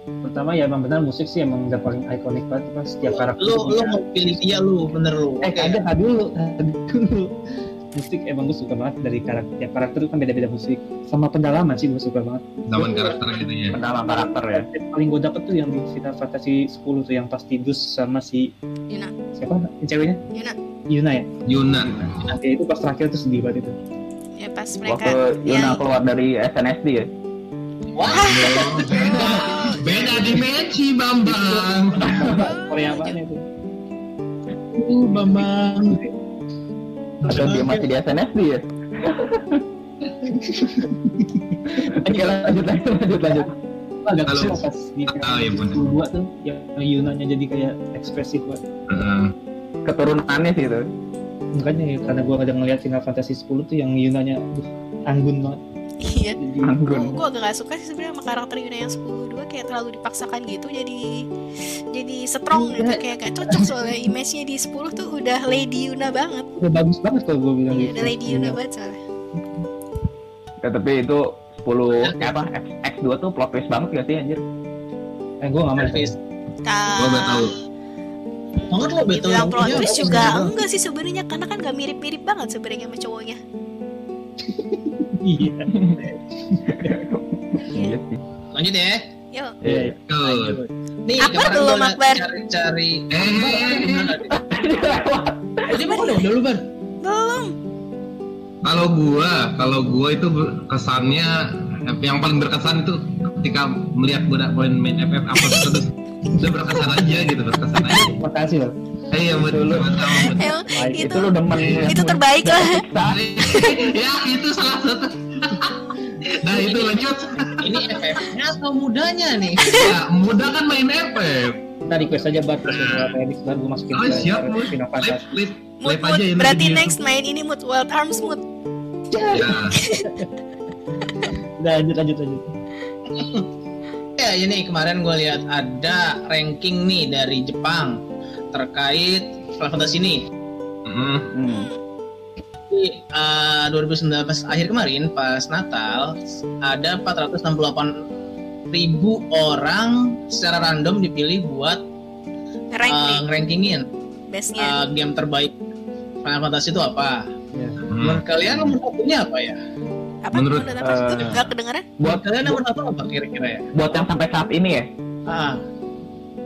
pertama ya emang benar musik sih emang udah paling ikonik banget kan setiap karakter Lu lu mau pilih dia lu, bener lu. eh Oke. ada dulu dulu musik emang gue suka banget dari karakter tiap karakter itu kan beda-beda musik. Sama pendalaman sih gue suka banget. Zaman karakter gitu ya. pendalam karakter ya. Yang paling gue dapet tuh yang di Final Fantasy 10 tuh yang pas Tidus sama si Yuna. siapa? Yang ceweknya? Yuna. Yuna ya? Yunan. Oke, itu pas terakhir tuh sedih banget itu. Ya pas mereka waktu Yuna yang keluar dari SNSD ya? Wah, Beda. Dimensi Bambang. Korea banget itu? Uh, Bambang. Atau dia masih di SNSD ya? Oke lanjut lanjut lanjut lanjut. Agak kesel pas di Ah, iya. 22 tuh yang Yunanya jadi kayak ekspresif banget Heeh. keturunannya sih itu. Makanya ya, karena gue kadang ngeliat Final Fantasy 10 tuh yang Yunanya aduh, anggun banget. Iya. Anggun. Gue agak gak suka sih sebenarnya sama karakter Yuna yang 10 kayak terlalu dipaksakan gitu jadi strong gitu kayak gak cocok soalnya image-nya di 10 tuh udah Lady Yuna banget. Udah bagus banget kalau gue bilang iya gitu. udah Lady Yuna banget soalnya. Ya, tapi itu 10 eh, apa X, X2 tuh plot twist banget gak sih anjir? Eh gue gak mau Elvis. Gua udah tahu. Banget lo betul. Dibilang plot Iya, twist juga enggak sih sebenarnya karena kan gak mirip-mirip banget sebenarnya sama cowoknya. Iya. Iya. Sih. Lanjut ya. yuk. Iya iya. Tuh. Nih, Akbar belum, Akbar. cari-cari. Eh, mana udah udah lu belum kalau gua, kalau gua itu kesannya yang paling berkesan itu ketika melihat budak main main FF apa terus udah berkesan aja gitu berkesan aja. makasih loh Eh, Iya betul itu itu lu demen itu terbaik lah ya itu salah satu. Nah itu lanjut. Ini FF-nya atau mudanya nih? Ya, muda kan main FF. kita request aja buat edit baru gue masukin Oh, ke siap, mood aja ini berarti next main ini mood Wild Arms mood Ya. udah lanjut lanjut lanjut Ya ini kemarin gue lihat ada ranking nih dari Jepang terkait Final Fantasy ini. Mm. Hmm. Di uh, 2019 akhir kemarin pas Natal ada 468 ribu orang secara random dipilih buat rank uh, nih rankingin bestnya uh, game terbaik Final Fantasy itu apa? Mm. Menurut kalian nomor satunya apa ya? apa menurut, menurut apa eh, nggak kedengeran Buat kalian nomor satu apa kira-kira ya? buat yang sampai saat ini ya Ah,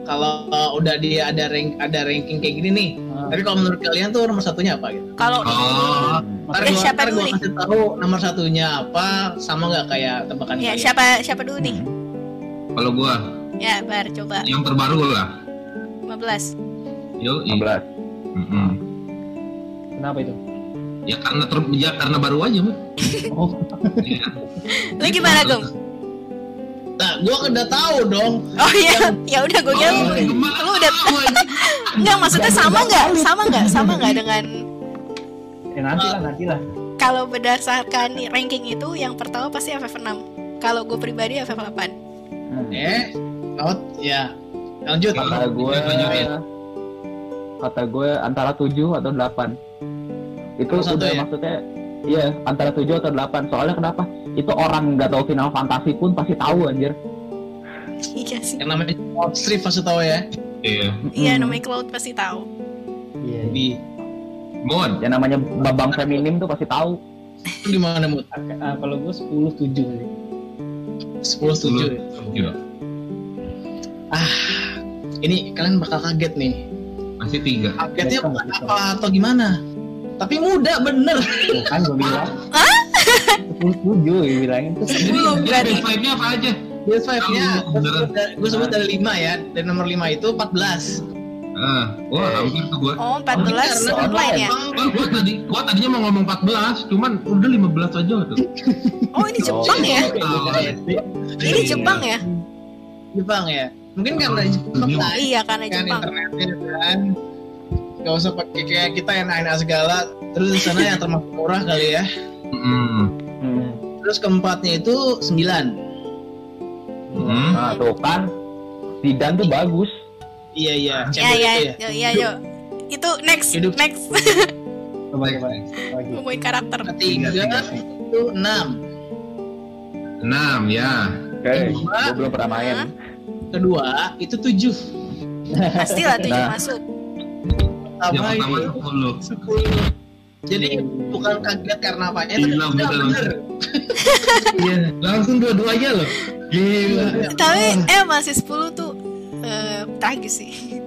kalau uh, udah dia ada rank ada ranking kayak gini nih, Ah, tapi kalau menurut kalian tuh nomor satunya apa gitu? kalau Oh, Ntar gua, siapa ntar dulu gua nih? kasih tahu nomor satunya apa, sama nggak kayak tebakan ya kalian? siapa siapa dulu nih? Kalau gua. Ya bar coba. Yang terbaru lah. 15 Yo, 15 Mm-mm. kenapa itu? Ya karena ter ya karena baru aja, oh Ya. lu gimana Gong Nah, gua udah tahu dong. oh iya ya udah gue kira Oh, lu- gimana? lu udah nggak maksudnya sama nggak sama nggak sama nggak dengan ya nanti lah nanti lah kalau berdasarkan ranking itu yang pertama pasti FF6 kalau gue pribadi FF8 Hmm. Eh, out ya. Lanjut. kata gue Lanjutin. kata gue antara 7 atau 8 itu satu udah ya? maksudnya iya antara 7 atau 8 soalnya kenapa itu orang nggak tahu Final fantasi pun pasti tahu anjir. Iya sih. Yang namanya Cloud strip pasti tahu ya? Iya. Iya hmm. namanya Cloud pasti tahu. Iya di iya. Mon yang namanya babang feminim tuh pasti tahu. Di mana Mon ah, kalau gue sepuluh tujuh sepuluh tujuh. Ah ini kalian bakal kaget nih. Masih tiga. Kagetnya apa atau gimana? Tapi muda bener. Kan gue bilang. 27 bilangin terus 10 berarti baseline-nya apa aja base 5-nya gue sebut dari 5 ya dari nomor 5 itu 14 Ah, uh, eh. wah hampir tuh gua. Oh, 14 oh, online ya. Oh, gua tadi gua tadinya mau ngomong 14, cuman udah 15 aja tuh. oh, ini iya. Jepang oh, ya? Oh, Ini Jepang ya? Jepang ya. Mungkin karena oh, Jepang kan. Iya, karena kan Jepang. Kan Internetnya kan gak usah pakai kayak kita yang aneh segala terus di sana yang termasuk murah kali ya mm. Terus keempatnya itu 9. Hmm. Nah, tuh kan. Zidane tuh bagus. Iya iya. Ya, Cendol ya, itu ya, ya, yo. Itu next, Hidup. next. Coba. Lagi. Ngomongin karakter. Ketiga Tiga, itu 6. 6 ya. Oke, Kedua. gue belum pernah main. Kedua itu 7. Pastilah tujuh Nah. masuk. Yang Pertama pertama itu 10. 10. Jadi bukan kaget karena apanya, tapi Gila, udah bener. bener. Iya, langsung dua-duanya loh. Gila. Tapi eh masih 10 tuh eh tragis sih.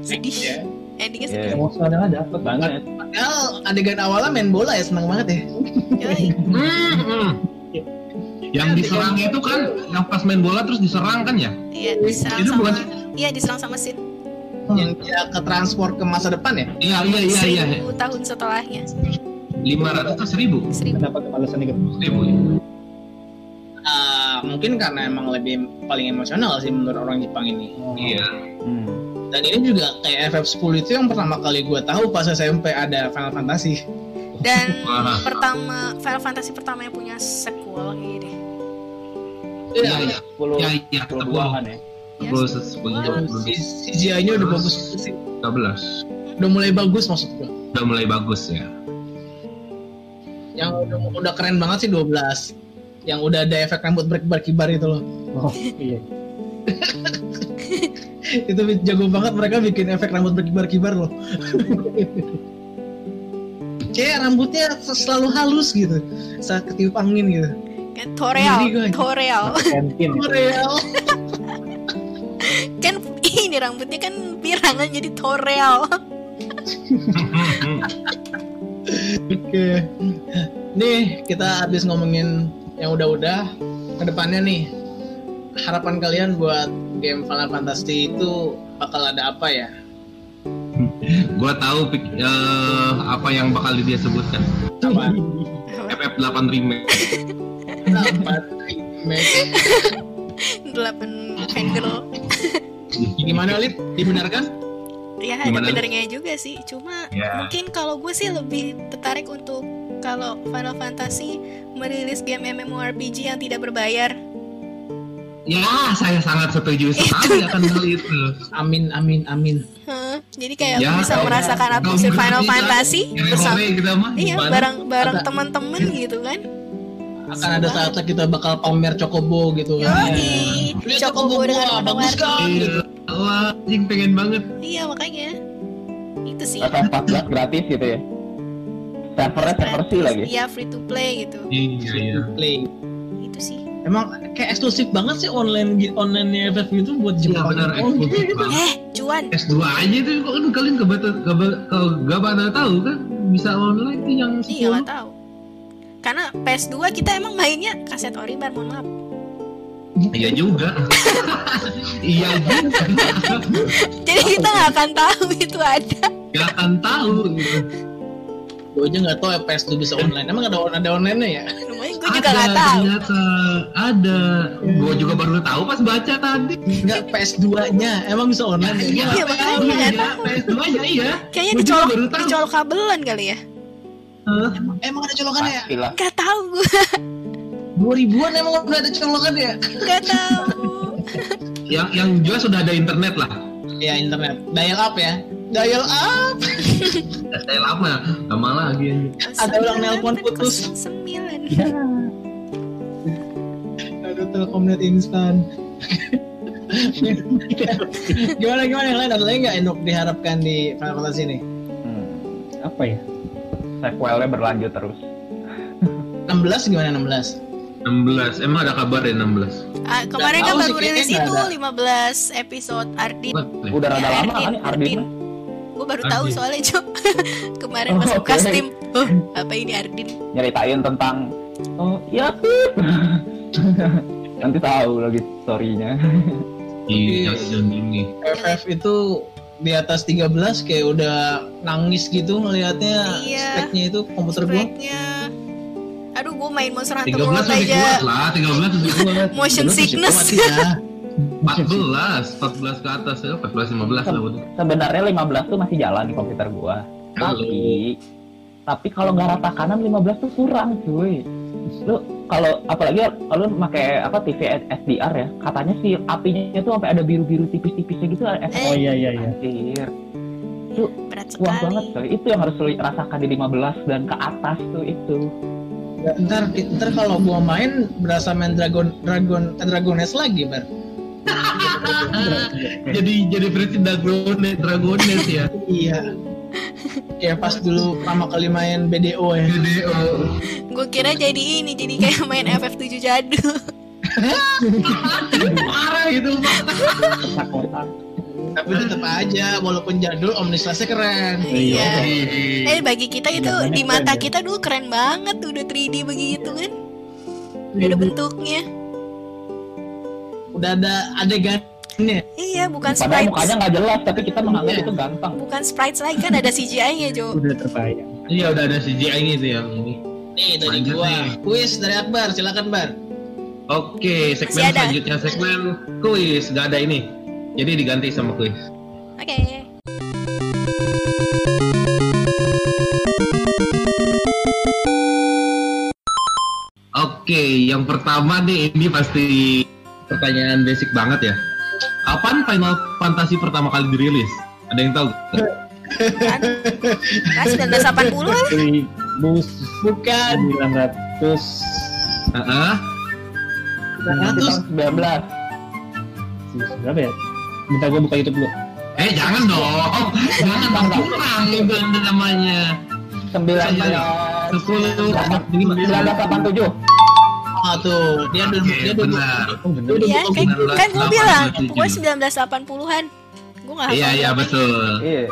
Sedih. Ya. Endingnya Iya. sedih. Emosionalnya dapet banget. Banget. Padahal adegan awalnya main bola ya seneng banget ya. Yang diserang itu kan, yang pas main bola terus diserang kan ya? Iya, diserang Itu sama bukan Iya, diserang sama Sid. Yang dia ke transport ke masa depan ya. Iya, iya, iya, iya. Seribu tahun setelahnya. 500 atau 1000? Seribu. Kenapa kemalasan gitu? 1000 ya. Ah, mungkin karena emang lebih paling emosional sih menurut orang Jepang ini. Iya. Hmm. Dan ini juga kayak FF10 itu yang pertama kali gue tahu pas SMP ada Final Fantasy. Dan Wah. pertama Final Fantasy pertama yang punya sequel deh. Iya, iya. 10, Iya, iya, 10 kan ya. Ya, 10 sequel. 10 Si CGI-nya udah bagus sih. 13. Udah mulai bagus maksud gue. Udah mulai bagus ya. Yang udah, udah keren banget sih 12. Yang udah ada efek rambut berkibar-kibar itu loh. Oh iya. itu jago banget mereka bikin efek rambut berkibar-kibar loh. Kayak rambutnya selalu halus gitu, saat ketiup angin gitu. Kan Toreal. Toreal. Kentin. Real. kan ini rambutnya kan pirangan jadi Toreal. Oke. Nih kita habis ngomongin yang udah-udah. Ke depannya nih, harapan kalian buat game Final Fantasy itu bakal ada apa ya? Gua tahu pik- eh, apa yang bakal dia sebutkan. Apa? FF8 remake. Apa? Remake. Delapan fangirl. Gimana Lip? Dibenarkan? Ya ada Gimana? benernya juga sih. Cuma Ya. mungkin kalau gue sih lebih tertarik untuk kalau Final Fantasy merilis game MMORPG yang tidak berbayar. Ya, saya sangat setuju sekali akan hal itu. Amin, amin, amin. Jadi kayak Ya, bisa kayak merasakan kaum atmosfer Final. Fantasy bersama kita mah. iya bareng bareng teman-teman gitu kan. Akan ada saatnya kita bakal pamer Chocobo gitu kan. Yoi, Lihat Chocobo dengan bagus kan? Iya. Wah, anjing pengen banget. Iya makanya itu sih. FF14 gratis gitu ya. Servernya server sih lagi. Iya free to play gitu. Iya, iya. Play. Itu sih. Emang kayak eksklusif banget sih online online FF itu buat Iya Jepang. benar eksklusif banget. Eh, cuan. S2 aja tuh kok kan kalian kebata keba, ke, gak pada tahu kan bisa online tuh yang Iya tahu. Karena PS2 kita emang mainnya kaset Oribar, mohon maaf. Iya juga. iya juga. Jadi kita nggak akan tahu itu ada. Gak akan tahu gitu. Gue aja nggak tahu ya PS2 bisa online. Emang ada ada online ya? Lumayan gue juga nggak tahu. Ternyata ada. Gue juga baru tahu pas baca tadi. Enggak PS2-nya. Emang bisa online ya? Iya, Gua nggak makanya tahu. nggak Iya, PS2 nya iya. Kayaknya dicolok tahu. dicolok kabelan kali ya. Emang, emang ada colokannya ya? Gak tahu gue, 2000-an emang udah ada colokan ya? gak tahu. Yang yang jelas sudah ada internet lah. Ya internet. Dial up ya? Dial up. Saya lama, lama lagi. anjing. Ada orang nelpon putus. Sembilan. Aduh Telkomnet instan. gimana gimana yang lain ada lagi nggak yang diharapkan di Final Fantasy ini? Hmm. Apa ya? Sequelnya berlanjut terus. 16 gimana 16? 16, emang ada kabar ya 16? Ah, kemarin kan tahu baru rilis itu ada. 15 episode Ardin. Udah rada Ya, lama kan nih Ardin. Gue baru tahu Ardin. soalnya Cok. kemarin Oh, masuk oke. custom. Oh, apa ini Ardin? nyeritain tentang oh iya Pip. nanti tahu lagi storynya Iya. season ini. FF itu di atas 13 kayak udah nangis gitu ngelihatnya Iya. speknya itu komputer gua. Speknya. Aduh, gue main Monster Hunter 13 World masih kuat aja. lah, 13 masih kuat. Motion Dulu masih sickness. kuat ya. 14, 14 ke atas ya, 14 15 lah udah. sebenarnya 15 tuh masih jalan di komputer gua Halo. tapi tapi kalau nggak rata kanan 15 tuh kurang cuy lu kalau apalagi kalau pakai apa TV SDR ya katanya si apinya tuh sampai ada biru-biru tipis-tipisnya gitu efek Oh iya iya iya. anjir Berat wah banget sekali. coy itu yang harus lu rasakan di 15 dan ke atas tuh itu ntar ntar kalau gua main berasa main Dragon Dragon eh, Dragones lagi bar. Jadi jadi presiden Dragones, Dragones ya. Iya. Kayak pas dulu pertama kali main BDO ya. BDO. Gue kira jadi ini, jadi kayak main FF7 jadul. Parah Pak. Kotak-kotak. Tapi tetap aja walaupun jadul Omnislasnya keren. Iya. Ih. Eh bagi kita itu Iya, di banyak mata keren ya. kita dulu keren banget udah 3D begitu kan. Udah ada bentuknya. Udah ada adegannya. Iya, bukan padahal sprites. mukanya nggak jelas tapi kita menganggap Iya. itu ganteng Bukan sprites lagi kan ada CGI-nya, Jo. Udah terbayang. Iya udah ada CGI gitu yang ini. Nih dari gua. nih. Kuis dari Akbar, silakan Bar. Oke, segmen selanjutnya segmen kuis, gak ada ini. Jadi diganti sama kuis. Oke. Oke, yang pertama nih ini pasti pertanyaan basic banget ya. Kapan Final Fantasy pertama kali dirilis? Ada yang tahu? Kan? Kan 1980 kan? Bus Bukan. 900 Heeh. 900. 19 berapa ya? Bentar gue buka YouTube dulu. Eh jangan dong, jangan dong kurang itu namanya. 19 Sepuluh, lima, 1987 Ah tuh, dia udah Oke, dia udah benar. Oh bener. Iya, kan, 1987. kan gue bilang, gue 1980-an. Gue gak Iya iya betul. iya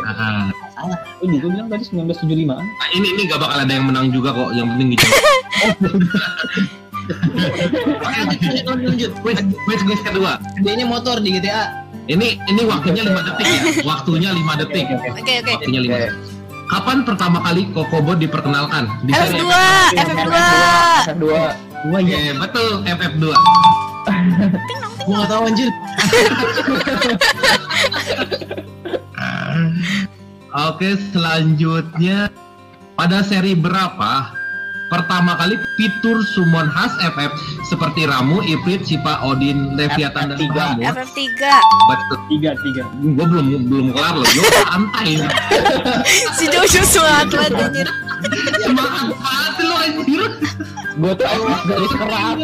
Oh iya, gue bilang tadi 1975 an. nah, ini ini gak bakal ada yang menang juga kok. Yang penting gitu. Oke, lanjut, lanjut. Quiz, quiz, quiz kedua. Gedenya motor di GTA. Ini ini waktunya 5 detik ya. Waktunya 5 detik. Oke, oke. Oke, oke. Waktunya 5 detik. Kapan pertama kali Kokobo diperkenalkan? Di seri FF2, FF2. FF2 Wah Oke, iya. betul FF2. Gua nggak tahu anjir. Oke, selanjutnya pada seri berapa pertama kali fitur summon khas FF seperti Ramu, Ifrit, Sipa, Odin, Leviathan dan FF3. Ramu? FF3. Betul. Tiga, tiga. Gue belum belum kelar loh. Gue santai. Si Jojo semangat banget anjir. Semangat banget lo anjir. gue tuh FF garis keras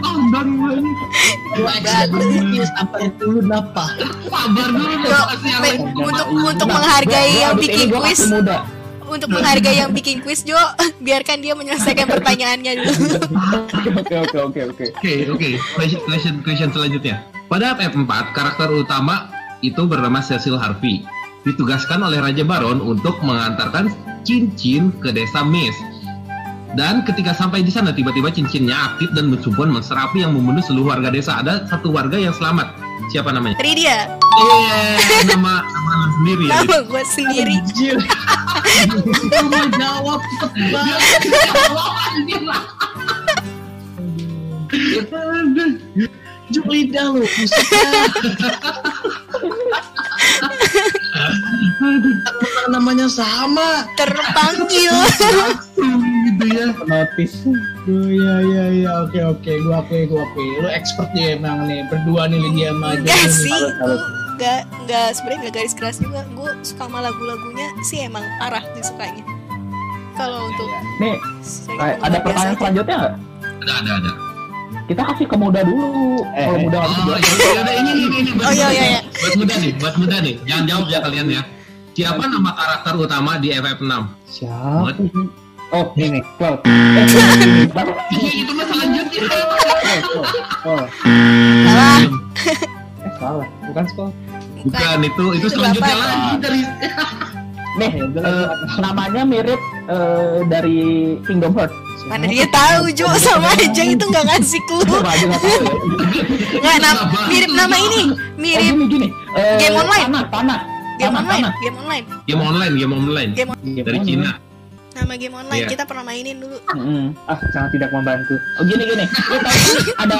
Countdown gue. Gua eksekutif sampai dulu napa. Sabar dulu untuk untuk menghargai yang bikin ini masih muda untuk menghargai yang bikin kuis Jo, biarkan dia menyelesaikan pertanyaannya dulu. oke oke oke oke Oke, oke. Question, question, question selanjutnya. Pada FF4, karakter utama itu bernama Cecil Harvey. Ditugaskan oleh Raja Baron untuk mengantarkan cincin ke desa Mist. Dan ketika sampai di sana, tiba-tiba cincinnya aktif dan mensupport monster api yang membunuh seluruh warga desa. Ada satu warga yang selamat. Siapa namanya? Ridia, Iya, nama nama lu sendiri ya. nama gue sendiri. Mau jawab cepet banget. Juk lidah lu, namanya sama. Terpanggil. Gitu ya. Notis. Oh iya iya iya oke oke gua akui gua akui. Lu expert ya emang nih berdua nih Lydia sama sih, Enggak enggak sebenarnya enggak garis keras juga. Gue suka sama lagu-lagunya sih emang parah disukanya. Kalau untuk nih kayak penggemar ada pertanyaan selanjutnya nggak Ada, ada, ada. kita kasih ke muda dulu Eh, kalau eh. muda nggak bisa Oh, jawab. ya, ya, udah, ini, ini, ini, buat Oh, iya, muda iya, nih. iya. Buat muda nih, buat muda nih. Jangan jawab ya kalian ya. Siapa nama karakter utama di FF6? Siapa? Oh, ini Cloud. Iya, itu mah selanjutnya. Oh, Salah. salah, bukan Skull. Bukan itu itu Itu selanjutnya berapa? lagi dari Nih, eh, namanya mirip eh, dari Kingdom Hearts. Mana dia tahu Jo sama aja itu nggak ngasih clue. Nggak tahu ya. Nggak nam- mirip nama ini, Oh, mirip gini gini. Eh, Game online. Tanah, tanah. game Tanah, online, tanah. game online. game online, game online Game dari Cina. Nama game online Iya. kita pernah mainin dulu. Mm-mm. Ah, sangat tidak membantu. Oh gini gini, tahu kan ada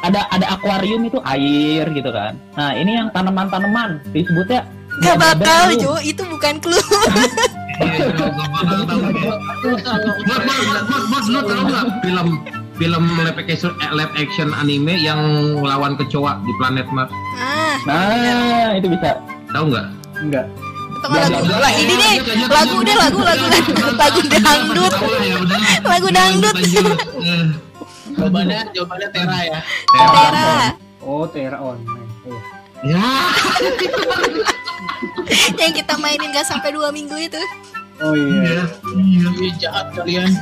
ada ada akuarium itu air gitu kan. Nah ini yang tanaman-tanaman disebutnya Gak bakal. Jo, itu bukan clue. Bos, lu tahu nggak film film live action, live action anime yang lawan kecoa di planet Mars? Ah, Nah itu bisa. Tahu nggak? Enggak. Mah lagu. Udah, Lah ini deh, lagu deh lagu lagu lagu lagu dangdut. Ya. Lagu dangdut. Eh, Jawabannya jawabannya Tera ya. Tera. Oh, Terra Online. Iya. Ya. Yang kita mainin gak sampai dua minggu itu. Oh iya. Iya. Ih, jahat kalian.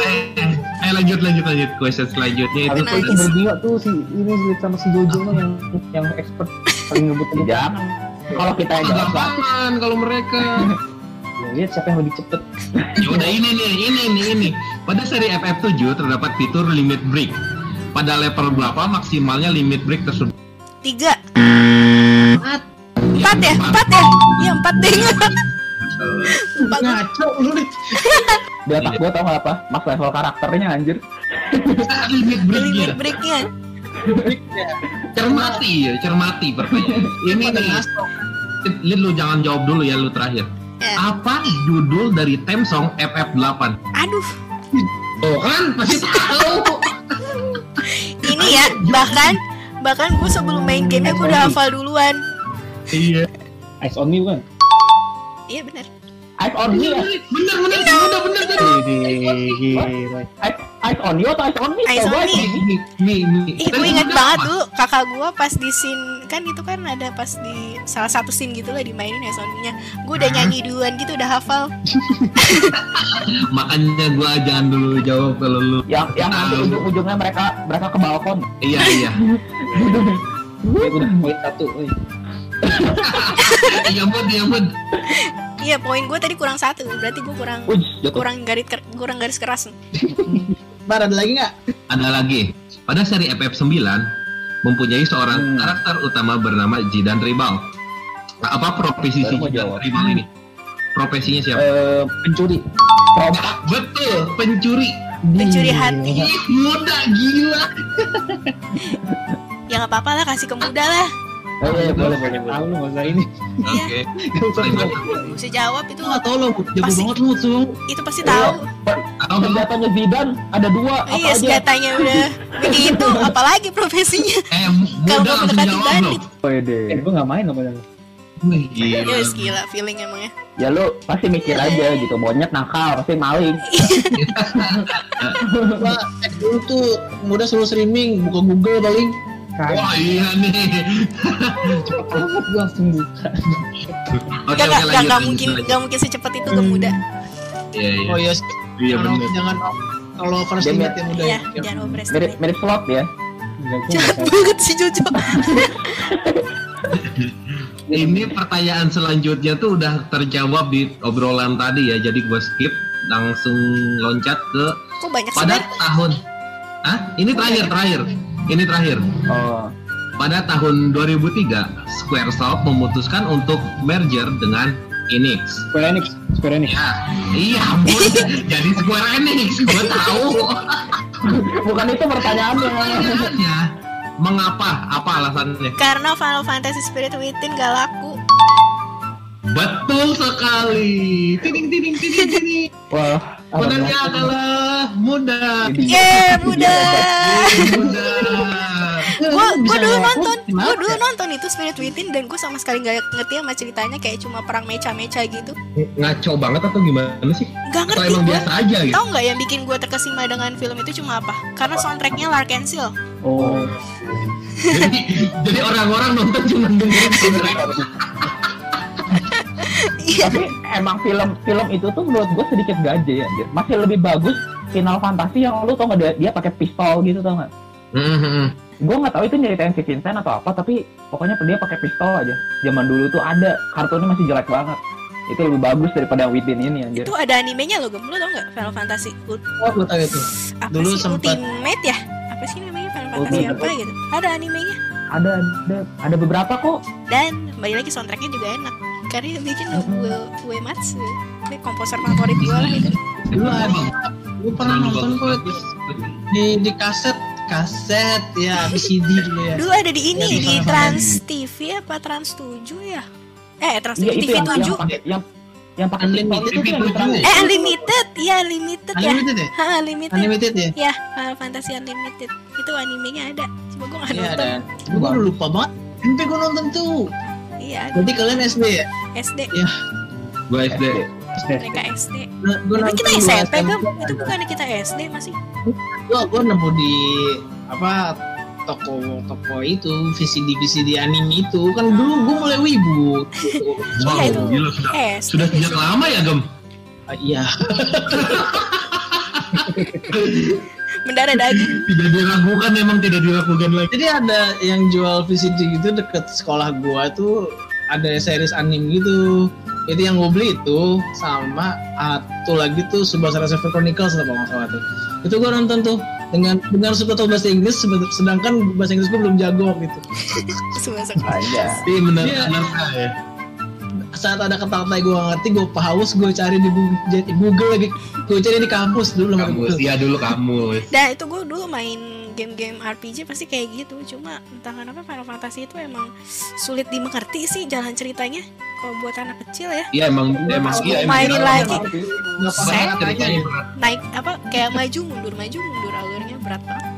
Eh, eh, lanjut lanjut lanjut question selanjutnya itu Nice. berdua tuh si ini sama si Jojo yang yang expert paling ngebut ngebut. Jangan. Kalau kita yang jawab Pak. gampang kalau mereka Ya, lihat siapa yang lebih cepet. ya udah ini nih ini nih ini pada seri FF7 terdapat fitur limit break pada level berapa maksimalnya limit break tersebut Tiga. Empat ya? Empat ya? Iya empat deh. Empat. Ngaco lu nih. Di otak gua tau nggak apa? Mas level karakternya anjir. limit breaknya Limit breaknya. Cermati ya cermati pertanyaan. Ini nih. Lid lu jangan jawab dulu ya lu terakhir. Ya. apa judul dari theme song FF8 Aduh, oh kan pasti tahu. Ini ya bahkan bahkan gue sebelum main gamenya gue udah hafal duluan. iya. Ice on me bukan? Iya benar. Ice on me bener bener bener bener bener Ice on you atau ice on me? Ice Coba on me. nih nih nih Ih, gue inget banget dulu kakak gue pas di scene kan itu kan ada pas di salah satu scene gitu lah dimainin ya soundnya. Gue udah nyanyi duluan gitu udah hafal. makanya gua jangan dulu jawab kalau lu Yang yang nanti ujung-ujungnya mereka mereka ke balkon. iya iya Ya udah poin satu. iya bud iya bud Iya poin gue tadi kurang satu berarti gue kurang Uj, kurang garis kurang garis keras. Bar ada lagi nggak? ada lagi pada seri FF9 mempunyai seorang Hmm. karakter utama bernama Jidan Ribal Nah, apa profesi si Jidan jawab. Ribal ini profesinya siapa Eh, pencuri. Betul pencuri Pencuri hati. Ih, muda gila Ya nggak apa-apa lah kasih ke muda lah. Eh, boleh boleh boleh. Tahu lu nggak usah ini. Iya. oke Terima jawab. Gak usah jawab itu Lu tahu lo, jago Pasti. banget lu tuh. itu pasti tahu. Tahu Senjatanya Zidane ada dua. Oh, Apa iya aja? senjatanya udah begitu apalagi profesinya. eh Kalau muda mau langsung mendekati jawab bandit. loh Wede. Eh, gua nggak main apa padahal. Wih, gila Ya gila feeling emangnya. Ya lu pasti mikir aja gitu, monyet nakal, pasti maling. Gua dulu tuh, muda suruh streaming, buka Google paling. Kagak wah iya nih banget gua langsung buka. oke Gak, oke gak, mungkin lanjut. gak mungkin secepat itu ke muda. iya iya Oh iya, iya jangan kalau overestimate yang muda Iya, ya. jangan Mirip overestimate. mirip slot ya. Enggak gua Jahat banget sih Jojo. Ini pertanyaan selanjutnya tuh udah terjawab di obrolan tadi ya, jadi gue skip langsung loncat ke Kok banyak pada Bar? tahun. Hah? Ini terakhir terakhir. Ini terakhir. Oh. Pada tahun 2003, Squaresoft memutuskan untuk merger dengan Enix. Square Enix, Square Enix. Ya, iya ampun. jadi Square Enix, gue tahu. Bukan itu pertanyaannya. Pertanyaannya, mengapa? Apa alasannya? Karena Final Fantasy Spirit Within gak laku. Betul sekali. Tiding tiding tiding tiding. Wah, Menangnya adalah muda. Yeay, muda. muda. Gua gua Bisa dulu laku, nonton, kenapa gua dulu nonton itu Spirit Within dan gue sama sekali gak ngerti sama ceritanya kayak cuma perang mecha-mecha gitu. Ngaco banget atau gimana sih? Gak Atau ngerti emang gue. biasa aja gitu? Tahu nggak yang bikin gue terkesima dengan film itu cuma apa? Karena soundtracknya Lark and Seal. Oh, jadi jadi orang-orang nonton cuma dengerin soundtrack. Iya. Tapi emang film film itu tuh menurut gue sedikit gaje ya, anjir. Masih lebih bagus Final Fantasy yang lu tau nggak dia, dia pakai pistol gitu tau nggak? Mhm. Gue nggak tahu itu nyeritain si Vincent atau apa, tapi pokoknya dia pakai pistol aja. Zaman dulu tuh ada, kartunnya masih jelek banget. Itu lebih bagus daripada yang Within ini anjir. Itu ada animenya loh, Gem. Lu tau nggak Final Fantasy Ult- Oh, gue tahu itu. apa Dulu sih sempet- Ultimate ya? Apa sih namanya Final Fantasy Ultimate. apa gitu? Ada animenya. Ada ada ada beberapa kok. Dan kembali lagi soundtracknya juga enak. Karena yang bikin Mhm. Ue, Uematsu. Ini komposer favorit gue lah itu. Dulu ada. Gue pernah nonton kok di di kaset kaset ya VCD dulu ya. Dulu ada di ini Yang di di Trans TV apa Trans 7 ya? Eh Trans Iya TV itu TV yang, yang 7. pakai yang yang pakai Unlimited itu yang TV7. diterang- Eh Unlimited, iya Unlimited ya. Unlimited ya? Ha, Unlimited. Unlimited ya? Ya, Final Fantasy Unlimited. Itu animenya ada. Cuma gue gak Iya nonton. ada. Gue udah lupa banget. Sampai gue nonton tuh. Iya, Berarti kalian SD ya? SD. Gua SD. Mereka SD. Nah, kita SMP kan? Itu bukannya kita SD masih? Gue gue nemu di apa toko toko itu VCD VCD anime itu kan dulu gue mulai wibu. Wow, Iya, itu. gila sudah SD. sudah sejak lama ya, Gem? Ah, Iya. Mendarah daging. Tidak diragukan memang tidak diragukan lagi. Jadi ada yang jual VCD gitu deket sekolah gua tuh ada series anime gitu. Itu yang gue beli itu sama satu lagi tuh Subasa Reservoir Chronicles apa nggak salah tuh. Itu gua nonton tuh dengan dengan subtitle bahasa Inggris sedangkan bahasa Inggris gua belum jago gitu. Semasa Aja. Iya benar Iya. benar ya. Saat ada kata-kata gue ngerti, gue haus, gue cari di Google, lagi, gue cari di kampus dulu Google. iya dulu kamu. Dan itu gue dulu main game-game RPG pasti kayak gitu. Cuma entah kenapa Final Fantasy itu emang sulit dimengerti sih jalan ceritanya. Kalau buat anak kecil ya, Iya emang iya mau emang mainin berat. lagi. Berat. naik apa kayak maju mundur maju mundur alurnya berat banget.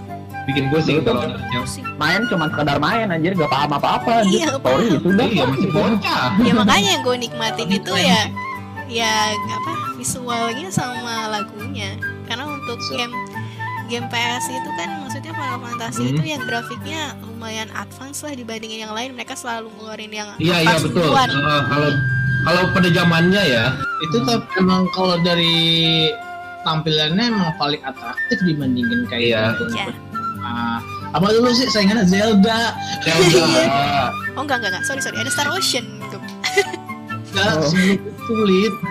Bikin gue sih Itu kalau tuh. Pusing. Main cuma sekedar main anjir gak paham apa-apa anjir. Iya, Story paham. itu udah. Iya masih bocah. ya makanya yang gue nikmatin itu ya ya apa visualnya sama lagunya karena untuk So- game game PS itu kan maksudnya Final Fantasy Hmm. itu yang grafiknya lumayan advance lah dibandingin yang lain mereka selalu ngeluarin yang Iya iya betul. duluan. Kalau kalau pada zamannya ya, itu tapi emang kalau dari tampilannya emang paling atraktif dibandingin kayak Iya. Ah, apa dulu sih saingannya? Zelda. Zelda. oh enggak enggak enggak. Sorry sorry. Ada Star Ocean gitu. Zelda Oh. itu sulit.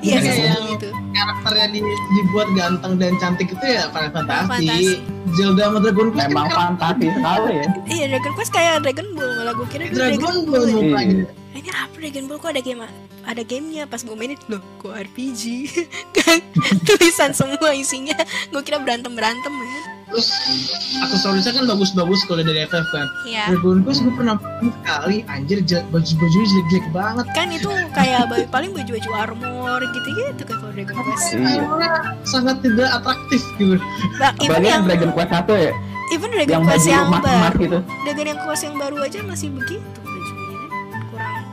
Iya Iya, yang- gitu. karakternya di- dibuat ganteng dan cantik itu ya Final Fantasy. Fantasy. Zelda sama Dragon Quest Memang kan fantasi sekali ya. iya Dragon Quest kayak Dragon Ball malah gue kira itu Dragon Ball ya. mukanya. Iya. ini apa Dragon Ball? Kok ada game ada gamenya? Pas gue mainin loh kok RPG kan tulisan semua isinya. Gue kira berantem berantem ya terus aksesorisnya kan bagus-bagus kalau dari FF kan Iya Dragon Quest gue pernah sekali anjir baju-bajunya jelek-jelek banget kan itu kayak baju paling baju-baju armor gitu-gitu kan kalau Dragon Quest. Iya. Sangat tidak atraktif gitu Bah, even yang Dragon Quest 1 ya, even Dragon yang Quest yang baru, gitu. Dragon yang Quest yang baru aja masih begitu bajunya kan kurang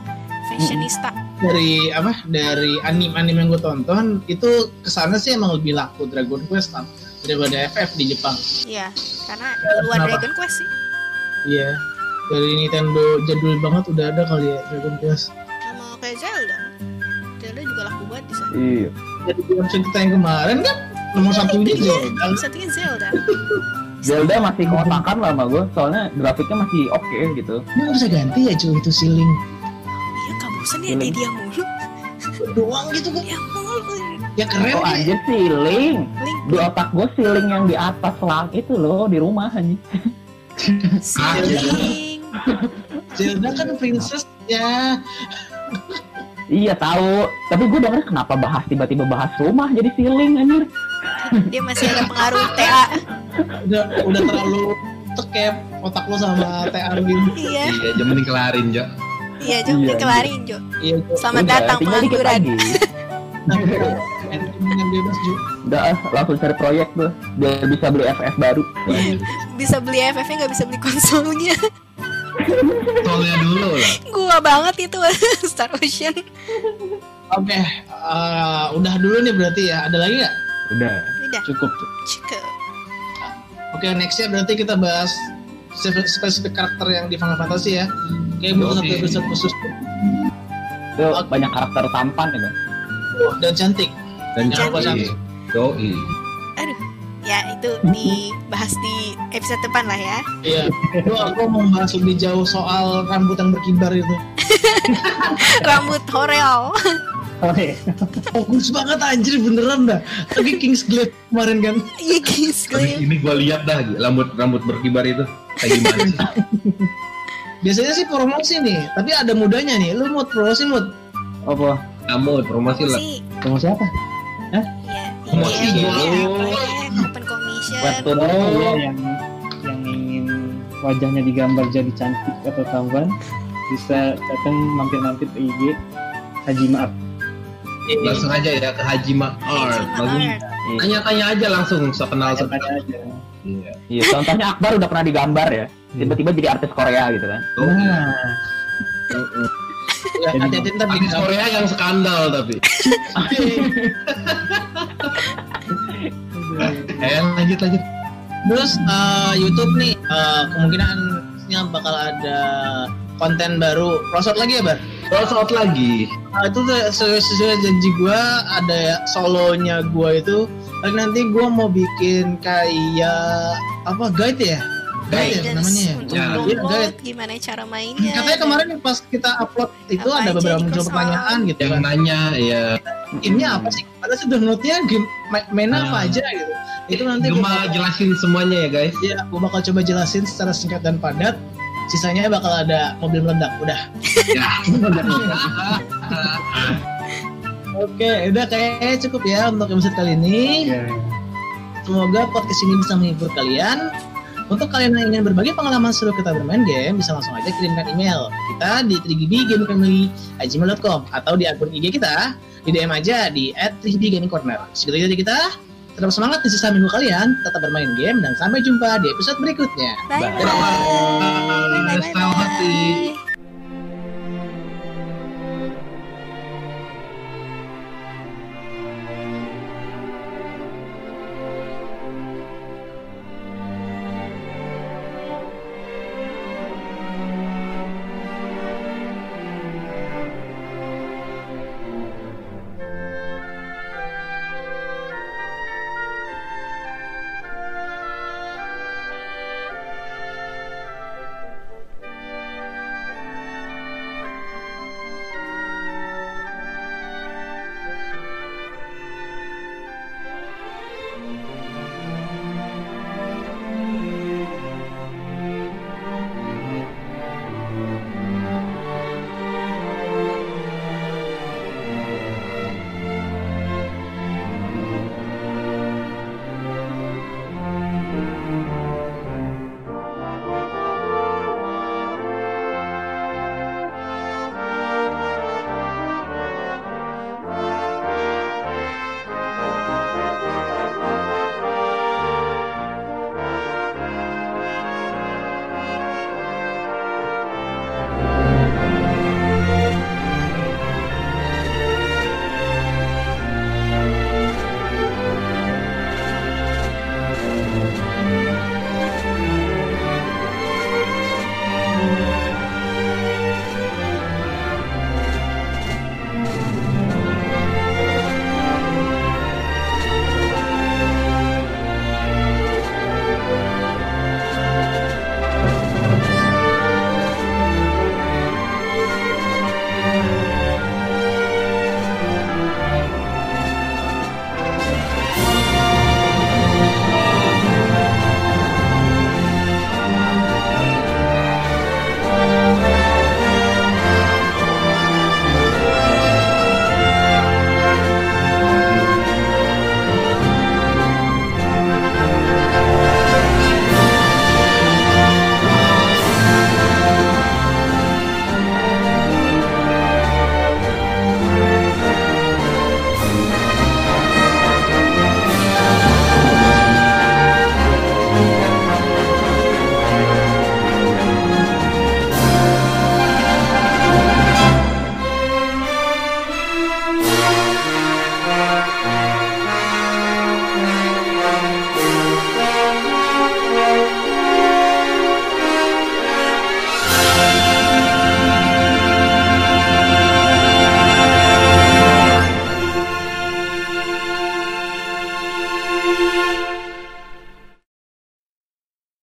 fashionista. dari apa dari anime-anime yang gue tonton itu kesannya sih emang lebih laku Dragon Quest kan daripada FF di Jepang Iya, karena duluan kenapa? Dragon Quest sih. iya dari Nintendo jadul banget udah ada kali ya Dragon Quest Sama kayak Zelda. Zelda juga laku banget di sana. Iya. jadi di episode kita yang kemarin kan nomor satunya Iya, Zelda satunya Zelda. Zelda masih kotakan lah sama gue, soalnya grafiknya masih oke gitu. ini bisa ganti ya cuy itu ceiling Iya, gak bosan ya dia mulu. doang gitu kan Ya mulu. Ya keren Oh anjir ceiling. Link Di otak gue ceiling yang di atas lang itu loh di rumah anjir. Sling. Zelda kan princess ya Iya tahu, tapi gue denger kenapa bahas tiba-tiba bahas rumah jadi ceiling anjir. Dia masih ada pengaruh TA. udah udah terlalu tekep otak lo sama TA Iya, Iya, jam mending kelarin, Jo. iya Jo, Iya, dikelarin Jo. iya Selamat Udah, datang pengangguran. dengan bebas Udah ah, langsung cari proyek tuh biar bisa beli FF baru. Bisa beli FF-nya nggak bisa beli konsolnya. Soalnya dulu lah. Gua banget itu Star Ocean. Oke, eh, udah dulu nih berarti ya. Ada lagi nggak? Udah. Udah, Cukup. cukup. Oke, nextnya berarti kita bahas spesifik, karakter yang di Final Fantasy ya. Kayak butuh satu Oke. episode khusus. Itu banyak karakter tampan ya dan cantik. Dan Jangan lupa cantik. Yoi. Ya itu dibahas di episode depan lah ya. Iya. Gua aku mau bahas lebih jauh soal rambut yang berkibar itu. Rambut Horeal. Oh iya. Fokus banget anjir beneran dah. Lagi Kings Glaive kemarin kan. Iya guys, Tapi ini gua lihat dah rambut rambut berkibar itu kayak gimana sih? Biasanya sih promosi nih, tapi ada mudanya nih. Lu mau promosi mood? Apa? Kamu promosi lah. sih Promosi apa? Ya Promosi IGN, dulu. Apa, open commission. Webtoon. Oh, iya, yang yang ingin wajahnya digambar jadi cantik atau tampan bisa datang mampir-mampir ke IG Haji Maaf. Langsung aja ya ke Haji. Langsung Art. tanya-tanya aja langsung sekenal sekenal. Tanya aja. Iya. Iya, contohnya Akbar udah pernah digambar ya. Tiba-tiba jadi artis Korea gitu kan. Oh, iya. Nah, Ya, hati-hati ntar di Korea yang skandal tapi. Eh lanjut lanjut. Terus eh, YouTube nih eh, kemungkinannya bakal ada konten baru. Prosot lagi ya, Bar? Terus out lagi. Nah, itu sesuai, sesuai janji gua ada ya solonya gua itu Lalu nanti gua mau bikin kayak apa guide ya? Guide ya namanya ya? Ya, Iya, robot, guide. gimana cara mainnya. Katanya kemarin pas kita upload itu Apa ada beberapa muncul pertanyaan gitu Yang kan. nanya ya Ini apa sih? Padahal sudah note-nya game ma- mainnya apa Hmm. aja gitu. Itu nanti gua Gema bakal- jelasin semuanya ya guys. Iya, gue bakal coba jelasin secara singkat dan padat. Sisanya bakal ada mobil meledak. Udah. Ya. Oke, udah kayaknya cukup ya untuk episode kali ini. ya. Semoga podcast ini bisa menghibur kalian. Untuk kalian yang ingin berbagi pengalaman seru kita bermain game, bisa langsung aja kirimkan email kita di 3gbgamefamily@gmail.com atau di akun IG kita di DM aja di @3gbgamingcorner. Segitu aja kita. Tetap semangat di sisa minggu kalian, tetap bermain game dan sampai jumpa di episode berikutnya. Bye Bye. bye. Bye bye. Selamat hati. bye.